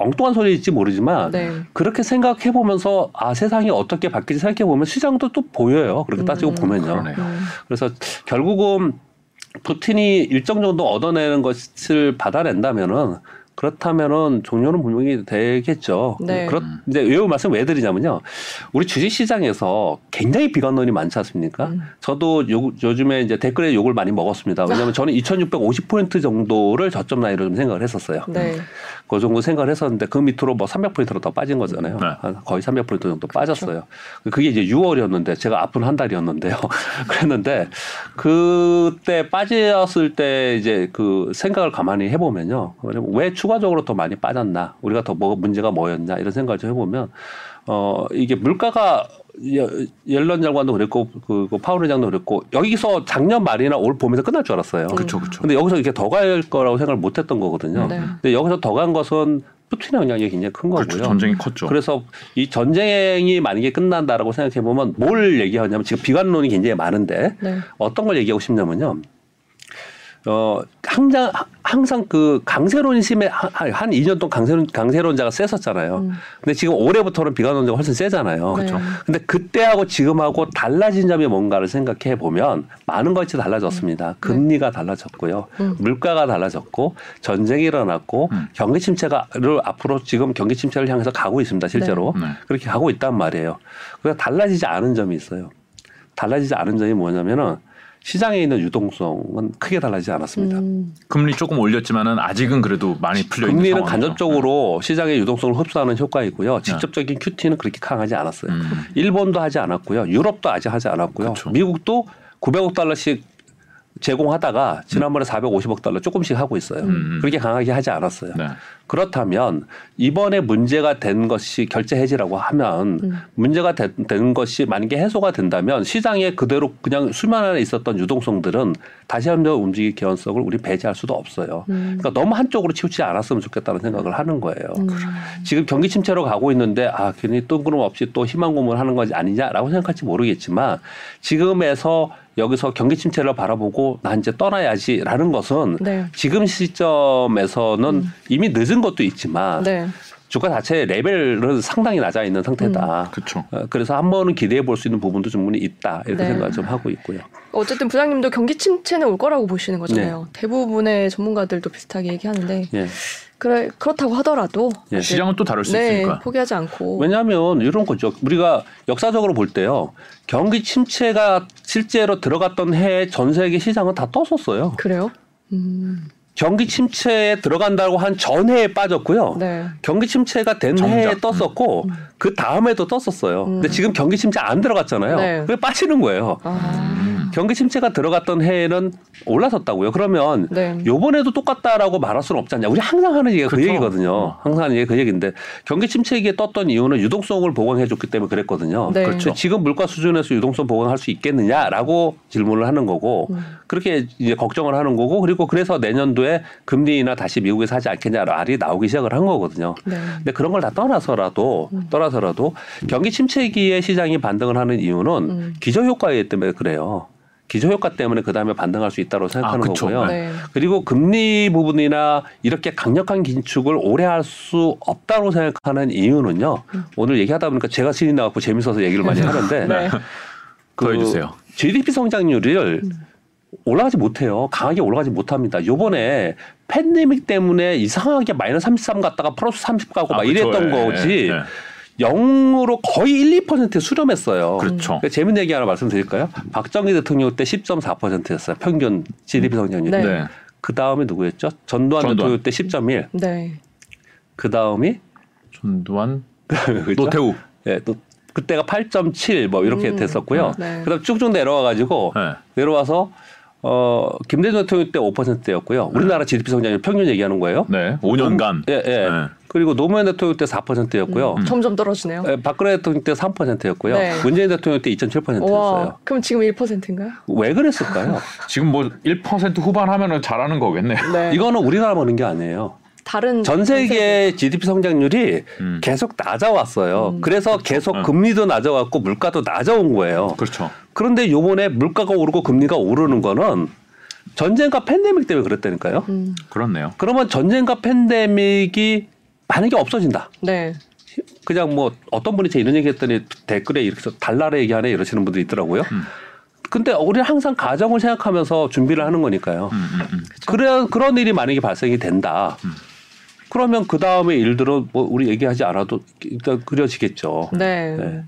엉뚱한 소리일지 모르지만 네. 그렇게 생각해 보면서 아 세상이 어떻게 바뀔지 생각해 보면 시장도 또 보여요. 그렇게 따지고 음. 보면요. 그러네요. 음. 그래서 결국은 푸틴이 일정 정도 얻어내는 것을 받아낸다면은 그렇다면은 종료는 분명히 되겠죠. 네. 그렇 이제 왜 말씀 왜 드리냐면요. 우리 주식 시장에서 굉장히 비관론이 많지 않습니까? 음. 저도 요, 요즘에 이제 댓글에 욕을 많이 먹었습니다. 왜냐하면 저는 2,650포인트 정도를 저점 라인으로 좀 생각을 했었어요. 네. 그 정도 생각을 했었는데 그 밑으로 뭐 300포인트로 더 빠진 거잖아요. 네. 한 거의 300포인트 정도 빠졌어요. 그게 이제 6월이었는데 제가 아픈 한 달이었는데요. *laughs* 그랬는데 그때 빠졌을 때 이제 그 생각을 가만히 해보면요. 왜 추가적으로 더 많이 빠졌나? 우리가 더 뭐 문제가 뭐였냐? 이런 생각을 좀 해보면 어 이게 물가가 여- 옐런 장관도 그랬고 그, 그 파월 의장도 그랬고 여기서 작년 말이나 올 봄에서 끝날 줄 알았어요. 그렇죠, 그렇죠. 근데 여기서 이렇게 더 갈 거라고 생각을 못 했던 거거든요. 네. 근데 여기서 더 간 것은 푸틴의 영향이 굉장히 큰 거고요. 그렇죠. 전쟁이 컸죠. 그래서 이 전쟁이 만약에 끝난다라고 생각해 보면 뭘 얘기하냐면 지금 비관론이 굉장히 많은데 네. 어떤 걸 얘기하고 싶냐면요. 어 항상 항상 그 강세론이 심해 한, 한 2년 동안 강세론 강세론자가 셌었잖아요. 음. 근데 지금 올해부터는 비관론자가 훨씬 세잖아요. 그렇죠. 근데 그때하고 지금하고 달라진 점이 뭔가를 생각해 보면 많은 것이 달라졌습니다. 금리가 달라졌고요. 음. 물가가 달라졌고 전쟁이 일어났고 음. 경기 침체가를 앞으로 지금 경기 침체를 향해서 가고 있습니다. 실제로 네. 네. 그렇게 가고 있단 말이에요. 그래서 달라지지 않은 점이 있어요. 달라지지 않은 점이 뭐냐면은 시장에 있는 유동성은 크게 달라지지 않았습니다. 음. 금리 조금 올렸지만은 아직은 그래도 많이 풀려 있는 금리는 상황이죠. 간접적으로 시장의 유동성을 흡수하는 효과 있고요. 직접적인 QT는 그렇게 강하지 않았어요. 음. 일본도 하지 않았고요. 유럽도 아직 하지 않았고요. 그쵸. 미국도 900억 달러씩 제공하다가 지난번에 450억 달러 조금씩 하고 있어요. 음. 그렇게 강하게 하지 않았어요. 네. 그렇다면 이번에 문제가 된 것이 결제 해지라고 하면 음. 문제가 된, 된 것이 만약에 해소가 된다면 시장에 그대로 그냥 수면 안에 있었던 유동성들은 다시 한번 움직일 개연성을 우리 배제할 수도 없어요. 음. 그러니까 너무 한쪽으로 치우치지 않았으면 좋겠다는 생각을 하는 거예요. 음. 지금 경기 침체로 가고 있는데 아 괜히 뜬구름없이 또 희망 고문하는 것이 아니냐라고 생각할지 모르겠지만 지금에서 여기서 경기 침체를 바라보고 나 이제 떠나야지라는 것은 네. 지금 시점에서는 이미 늦은 것도 있지만 네. 주가 자체의 레벨은 상당히 낮아 있는 상태다. 그렇죠. 어, 그래서 한 번은 기대해 볼 수 있는 부분도 충분히 있다 이렇게 네. 생각을 좀 하고 있고요. 어쨌든 부장님도 경기 침체는 올 거라고 보시는 거잖아요. 대부분의 전문가들도 비슷하게 얘기하는데 예. 그래 그렇다고 하더라도 예. 네, 시장은 또 다를 수 네, 있으니까. 포기하지 않고 왜냐하면 이런 거죠. 우리가 역사적으로 볼 때요. 경기 침체가 실제로 들어갔던 해에 전 세계 시장은 다 떴었어요. 그래요? 음, 경기 침체에 들어간다고 한 전해에 빠졌고요. 네. 경기 침체가 된 정작. 해에 떴었고 그 다음에도 떴었어요. 근데 음. 지금 경기 침체 안 들어갔잖아요. 네. 그게 빠지는 거예요. 아, 음. 경기 침체가 들어갔던 해에는 올라섰다고요. 그러면 네. 요번에도 똑같다라고 말할 수는 없지 않냐. 우리 항상 하는 얘기가 그 그쵸. 얘기거든요. 어. 항상 하는 얘기가 그 얘기인데 경기 침체기에 떴던 이유는 유동성을 보강해 줬기 때문에 그랬거든요. 네. 그렇죠. 근데 지금 물가 수준에서 유동성 보강할 수 있겠느냐라고 질문을 하는 거고 음. 그렇게 이제 걱정을 하는 거고 그리고 그래서 내년도에 금리 인하 다시 미국에서 하지 않겠냐 말이 나오기 시작을 한 거거든요. 네. 근데 그런 걸 다 떠나서라도 떠나 서라도 경기 침체기에 시장이 반등을 하는 이유는 음. 기저 효과이기 때문에 그래요. 기저효과 때문에 그 다음에 반등할 수 있다고 생각하는 아. 거고요. 네. 그리고 금리 부분이나 이렇게 강력한 긴축을 오래 할 수 없다고 생각하는 이유는요. 오늘 얘기하다 보니까 제가 신이 나갖고 재밌어서 얘기를 많이 하는데 네. 그 더해주세요. GDP 성장률을 올라가지 못해요. 강하게 올라가지 못합니다. 요번에 팬데믹 때문에 이상하게 마이너스 33 갔다가 플러스 30 가고 아, 막 그쵸. 이랬던 예, 거지. 예, 예. 0으로 거의 1, 2% 수렴했어요. 그렇죠. 그러니까 재밌는 얘기 하나 말씀드릴까요? 박정희 대통령 때 10.4%였어요. 평균 GDP 성장률이. 네. 네. 그 다음에 누구였죠? 전두환, 전두환. 대통령 때 10.1. 네. 그 다음이 전두환, *laughs* 그죠? 노태우. 예, 또 그때가 8.7 뭐 이렇게 음, 됐었고요. 네. 그다음 쭉쭉 내려와 가지고 네. 내려와서 어 김대중 대통령 때 5%였고요. 우리나라 GDP 성장률 평균 얘기하는 거예요. 네. 5년간. 예, 예. 네. 그리고 노무현 대통령 때 4%였고요. 음. 점점 떨어지네요. 예, 박근혜 대통령 때 3%였고요. 네. 문재인 대통령 때 2.7%였어요. 와, 그럼 지금 1%인가요? 왜 그랬을까요? 지금 뭐 1% 후반 하면은 잘하는 거겠네. 네. 이거는 우리나라 보는 게 아니에요. 다른 전 세계 GDP 성장률이 음. 계속 낮아왔어요. 음. 그래서 계속 음. 금리도 낮아왔고 물가도 낮아온 거예요. 그렇죠. 그런데 요번에 물가가 오르고 금리가 오르는 거는 전쟁과 팬데믹 때문에 그랬다니까요. 음, 그렇네요. 그러면 전쟁과 팬데믹이 만약에 없어진다. 네. 그냥 뭐 어떤 분이 제 이런 얘기 했더니 댓글에 이렇게 해서 달나라 얘기하네 이러시는 분들이 있더라고요. 음. 근데 우리는 항상 가정을 생각하면서 준비를 하는 거니까요. 음, 음, 음. 그래 그런 일이 만약에 발생이 된다. 그러면 그 다음에 일들은 뭐 우리 얘기하지 않아도 일단 그려지겠죠. 네. 네.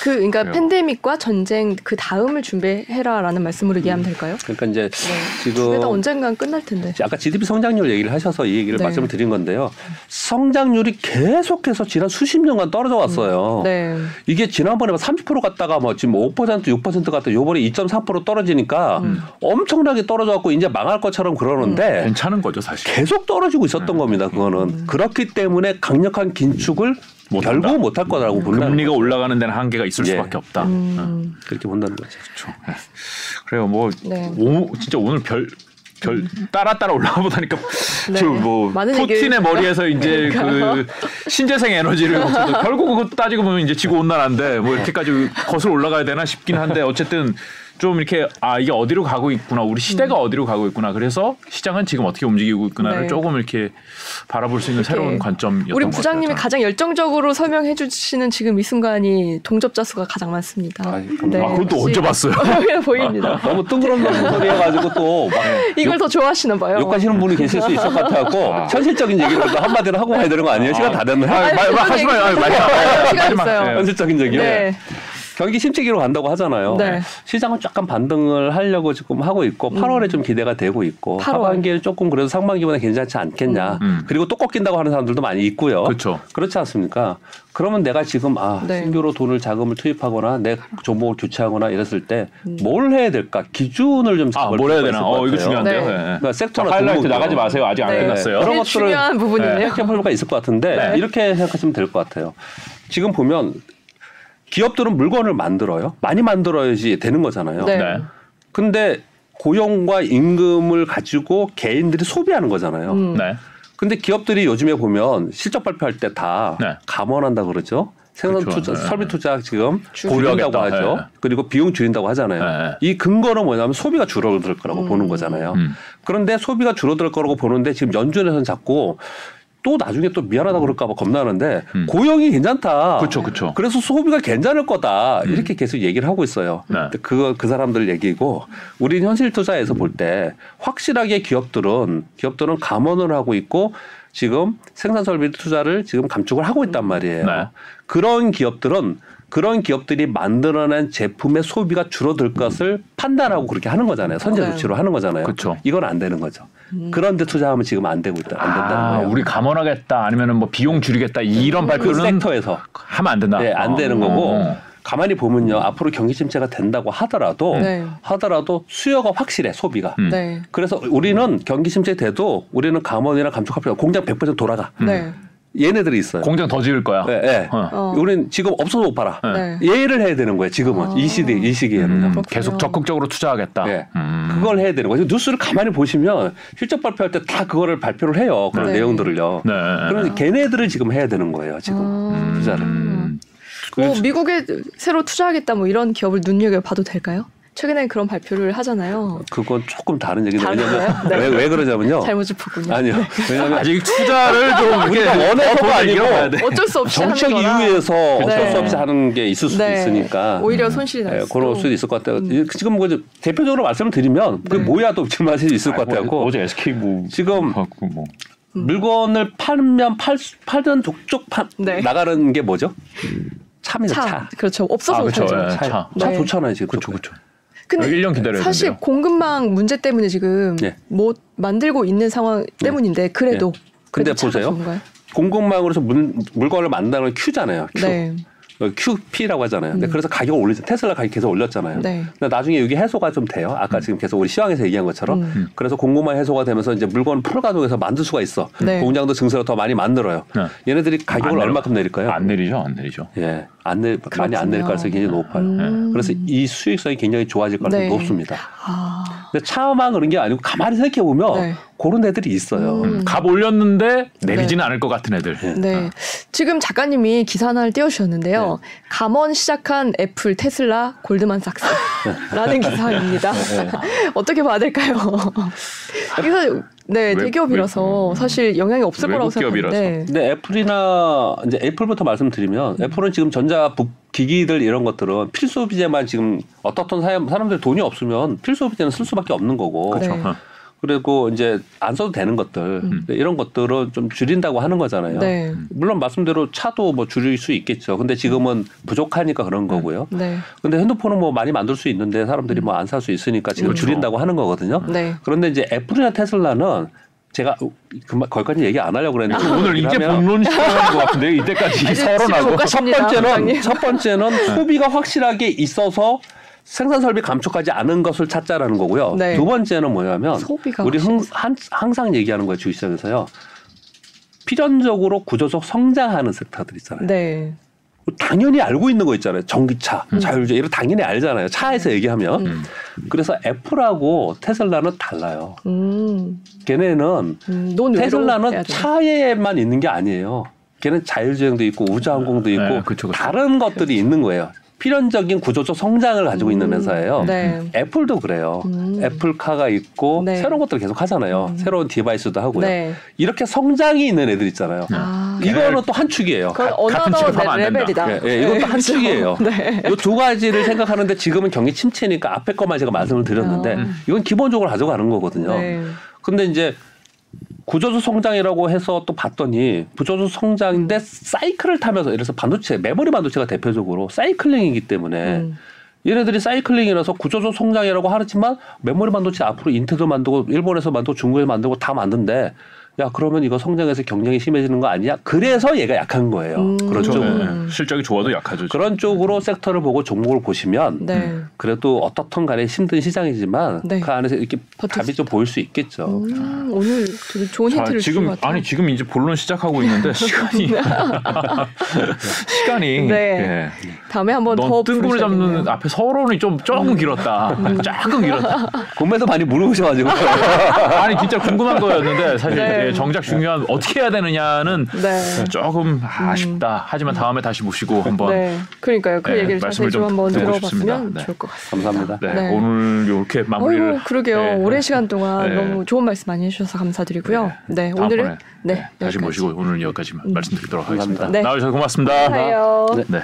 그 그러니까 그래요. 팬데믹과 전쟁 그 다음을 준비해라라는 말씀으로 이해하면 될까요? 그러니까 이제 네. 지금 두개다 언젠간 끝날 텐데. 아까 GDP 성장률 얘기를 하셔서 이 얘기를 네. 말씀을 드린 건데요. 성장률이 계속해서 지난 수십 년간 떨어져 왔어요. 네. 이게 지난번에 30% 갔다가 뭐 지금 5% 6% 갔다 요번에 2.4% 떨어지니까 음. 엄청나게 떨어져 갖고 이제 망할 것처럼 그러는데 괜찮은 거죠 사실. 계속 떨어지고 있었던 겁니다. 그거는 음. 그렇기 때문에 강력한 긴축을 못 결국 한다. 못할 거라고 본다는 금리가 거죠. 올라가는 데는 한계가 있을 예. 수밖에 없다. 음. 그렇게 본다는 거죠. 그렇죠. 네. 그래요. 뭐 네. 오, 진짜 오늘 별. 별 따라 따라 올라가 보다니까 네. 저뭐 푸틴의 머리에서 이제 그 신재생 에너지를 *laughs* 결국 그거 따지고 보면 이제 지구 온난화인데 뭐 이렇게까지 거슬러 올라가야 되나 싶긴 한데 어쨌든 좀 이렇게 아 이게 어디로 가고 있구나 우리 시대가 어디로 가고 있구나 그래서 시장은 지금 어떻게 움직이고 있구나를 음. 네. 조금 이렇게 바라볼 수 있는 새로운 관점이었던 우리 것 부장님이. 가장 열정적으로 설명해 주시는 지금 이 순간이 동접자 수가 가장 많습니다. 아이, 네, 아 그건 또 역시 언제 봤어요? *laughs* 보입니다. *laughs* 너무 뜬구름 소리 해가지고 또막 *laughs* 이걸 더 좋아하시나 봐요. 욕하시는 분이 계실 수 있을 것 같아갖고 아. 현실적인 얘기를 또 한마디로 하고 가야 되는 거 아니에요? 시간 다 됐나요? 아, 말, 말, 하지 마요. 마지막. 있어요. 예. 현실적인 얘기요. 네. 경기 침체기로 간다고 하잖아요. 네. 시장은 약간 반등을 하려고 지금 하고 있고 8월에 좀 기대가 되고 있고 8월. 하반기에 조금 그래도 상반기보다 괜찮지 않겠냐. 음. 그리고 또 꺾인다고 하는 사람들도 많이 있고요. 그렇죠. 그렇지 않습니까? 그러면 내가 지금 아 네. 신규로 돈을 자금을 투입하거나 내 종목을 교체하거나 이랬을 때 뭘 해야 될까 기준을 좀 아, 잡을 뭘 해야 되나? 어, 이거 같아요. 중요한데요. 네. 예. 그러니까 섹터나 자, 하이라이트 종목이요. 나가지 마세요. 아직 안 네. 끝났어요. 그런 제일 것들은- 중요한 부분이네요. 생각해 볼 필요가 있을 것 같은데 네. 이렇게 생각하시면 될 것 같아요. 지금 보면 기업들은 물건을 만들어요. 많이 만들어야지 되는 거잖아요. 네. 네. 근데 고용과 임금을 가지고 개인들이 소비하는 거잖아요. 음. 네. 근데 기업들이 요즘에 보면 실적 발표할 때다 네. 감원한다 그러죠. 생산 그렇죠. 투자, 네. 설비 투자 지금. 줄인다고 하죠. 네. 그리고 비용 줄인다고 하잖아요. 네. 이 근거는 뭐냐면 소비가 줄어들 거라고 음. 보는 거잖아요. 음. 그런데 소비가 줄어들 거라고 보는데 지금 연준에서는 자꾸 또 나중에 또 미안하다 그럴까 봐 겁나는데 음. 고용이 괜찮다. 그쵸, 그쵸. 그래서 소비가 괜찮을 거다. 이렇게 계속 얘기를 하고 있어요. 네. 그거 그 사람들 얘기고 우리는 현실 투자에서 볼 때 확실하게 기업들은 기업들은 감원을 하고 있고 지금 생산 설비 투자를 지금 감축을 하고 있단 말이에요. 네. 그런 기업들은 그런 기업들이 만들어낸 제품의 소비가 줄어들 것을 판단하고 그렇게 하는 거잖아요. 선제 네. 조치로 하는 거잖아요. 그쵸. 이건 안 되는 거죠. 그런데 투자하면 지금 안 되고 있다. 안 된다는 아, 거예요. 우리 감원하겠다 아니면은 뭐 비용 줄이겠다 이런 그 발표는 섹터에서 하면 안 된다. 네, 안 어. 되는 거고 어. 가만히 보면요 앞으로 경기 침체가 된다고 하더라도 네. 하더라도 수요가 확실해 소비가. 음. 네. 그래서 우리는 경기 침체 돼도 우리는 감원이나 감축할 필요 공장 100% 돌아가. 네. 얘네들이 있어요. 공장 더 지을 거야. 예, 예. 어. 어. 우리는 지금 없어서 못 팔아. 네. 예를 해야 되는 거예요. 지금은 아. 이 시대 이 시기에는. 음. 계속 적극적으로 투자하겠다. 예. 음. 그걸 해야 되는 거죠. 뉴스를 가만히 보시면 실적 발표할 때 다 그거를 발표를 해요. 그런 네. 내용들을요. 네. 그런데 걔네들을 지금 해야 되는 거예요. 지금 아. 투자를. 음. 뭐 미국에 새로 투자하겠다 뭐 이런 기업을 눈여겨 봐도 될까요? 최근에 그런 발표를 하잖아요. 그건 조금 다른 얘기인데 다른 왜냐면? 네. 왜, 왜 그러냐면요. 잘못 짚었군요. 아니요. 왜냐면 아직 투자를 좀 우리가 원해서가 더 아니고 돼. 어쩔 수 없이 정책 하는 거라. 이유에서 어쩔 네. 수 없이 하는 게 있을 수도 네. 있으니까. 오히려 손실이 날 예, 수도. 그럴 수도 있을 것 같아요. 지금 뭐 대표적으로 말씀을 드리면 그게 네. 뭐야 또 질문하실 수 있을 것 같아요. 뭐, 어제 SK 뭐 지금 뭐 물건을 팔면 팔, 수- 팔던 족족 파, 네. 나가는 게 뭐죠? 차입니다. 차. 차. 그렇죠. 없어서 아. 예, 차, 차. 차 네. 좋잖아요 지금. 그렇죠, 그렇죠. 근데 1년 기다려야 사실 된대요. 공급망 문제 때문에 지금 네. 못 만들고 있는 상황 때문인데 그래도 네. 근데 보세요. 공급망으로서 문, 물건을 만드는 걸 Q잖아요. Q. 네. 어, QP라고 하잖아요. 근데 그래서 가격을 올리죠. 테슬라 가격 계속 올렸잖아요. 네. 근데 나중에 여기 해소가 좀 돼요. 아까 지금 계속 우리 시황에서 얘기한 것처럼. 음. 그래서 공급망 해소가 되면서 이제 물건을 풀 가동해서 만들 수가 있어. 네. 공장도 증설을 더 많이 만들어요. 네. 얘네들이 가격을. 얼마큼 내릴까요? 안 내리죠, 안 내리죠. 예, 안 내, 많이 안 내릴 그렇군요. 가능성이 굉장히 높아요. 음. 그래서 이 수익성이 굉장히 좋아질 가능성이 네. 높습니다. 아. 근데 차만 그런 게 아니고 가만히 생각해 보면 네. 그런 애들이 있어요. 음. 값 올렸는데 내리지는 않을 것 같은 애들. 예. 네. 지금 작가님이 기사 하나를 띄워주셨는데요. 감원 시작한 애플, 테슬라, 골드만삭스라는 *laughs* 기사입니다. *laughs* 어떻게 봐야 될까요? *laughs* 그래서 네 외- 대기업이라서 외- 사실 영향이 없을 거라고 외국 기업이라서. 근데 애플이나 이제 애플부터 말씀드리면 음. 애플은 지금 전자 부- 기기들 이런 것들은 필수 소비재만 지금 어떻던 사람, 사람들 돈이 없으면 필수 소비재는 쓸 수밖에 없는 거고 네. 어. 그리고 이제 안 써도 되는 것들 이런 것들은 좀 줄인다고 하는 거잖아요. 네. 물론 말씀대로 차도 뭐 줄일 수 있겠죠. 근데 지금은 부족하니까 그런 거고요. 네. 근데 핸드폰은 뭐 많이 만들 수 있는데 사람들이 뭐 안 살 수 있으니까 지금 그렇죠. 줄인다고 하는 거거든요. 네. 그런데 이제 애플이나 테슬라는 제가 금방 거기까지 얘기 안 하려고 그랬는데 오늘 이제 본론 시작하는 것 같은데 이때까지 *laughs* 서론하고 가- 첫 번째는. 첫 번째는 소비가 확실하게 있어서 생산 설비 감축하지 않은 것을 찾자라는 거고요. 네. 두 번째는 뭐냐면 소비가 우리 흥, 한, 항상 얘기하는 거예요 주식시장에서요. 필연적으로 구조적 성장하는 섹터들 있잖아요. 네. 당연히 알고 있는 거 있잖아요. 전기차, 음. 자율주행 이런 당연히 알잖아요. 차에서 얘기하면. 음. 그래서 애플하고 테슬라는 달라요. 음. 걔네는 음, 테슬라는. 차에만 있는 게 아니에요. 걔는 자율주행도 있고 우주항공도 있고 네, 그쵸, 그쵸. 다른 것들이 있는 거예요. 필연적인 구조적 성장을 가지고 있는 음, 회사예요. 네. 애플도 그래요. 음. 애플카가 있고 네. 새로운 것들 계속 하잖아요. 음. 새로운 device도 하고요. 네. 이렇게 성장이 있는 애들 있잖아요. 아. 이거는 또 한 축이에요. 가- 같은 another 취급하면 안 된다. 레벨이다. 예, 예, 이것도 한 *laughs* 그렇죠. 축이에요. 네. 이두 가지를 생각하는데 지금은 경기 침체니까 앞에 것만 제가 말씀을 드렸는데 아. 이건 기본적으로 가져가는 거거든요. 네. 근데 이제 구조적 성장이라고 해서 또 봤더니 구조적 성장인데 사이클을 타면서 예를 들어서 반도체 메모리 반도체가 대표적으로 사이클링이기 때문에 음. 얘네들이 사이클링이라서 구조적 성장이라고 하지만 메모리 반도체 앞으로 인텔도 만들고 일본에서 만들고 중국에서 만들고 다 만든데 야 그러면 이거 성장해서 경쟁이 심해지는 거 아니야? 그래서 얘가 약한 거예요. 음. 그렇죠. 네. 실적이 좋아도 약하죠. 그런 쪽으로 섹터를 보고 종목을 보시면 네. 그래도 어떻든 간에 힘든 시장이지만 네. 그 안에서 이렇게 답이 좀 보일 수 있겠죠. 음, 오늘 되게 좋은 자, 힌트를 주신 지금 것 같아요. 아니 지금 이제 본론 시작하고 있는데 *laughs* 시간이 *laughs* 시간이 네. 예. 다음에 한번 더넌 뜬금을 잡는. 앞에 서론이 좀 조금 길었다. 조금 길었다. *laughs* 공매도 많이 물어보셔가지고 아니 진짜 궁금한 거였는데 사실 네. 예, 정작 중요한 어떻게 해야 되느냐는 네. 조금 아쉽다. 하지만 다음에 다시 모시고 한번 네. 그러니까요. 그 네, 얘기를 말씀을 자세히 좀좀 한번 들어봤으면. 네. 좋을 것 같습니다. 감사합니다. 네, 네. 오늘 이렇게 마무리를 어휴, 그러게요. 네. 오랜 시간 동안 네. 너무 좋은 말씀 많이 해주셔서 감사드리고요. 네, 오늘은 네, 다시 여기까지. 음. 모시고 오늘 여기까지만 말씀드리도록 하겠습니다. 네. 나와주셔서 고맙습니다. 감사해요. 네. 네.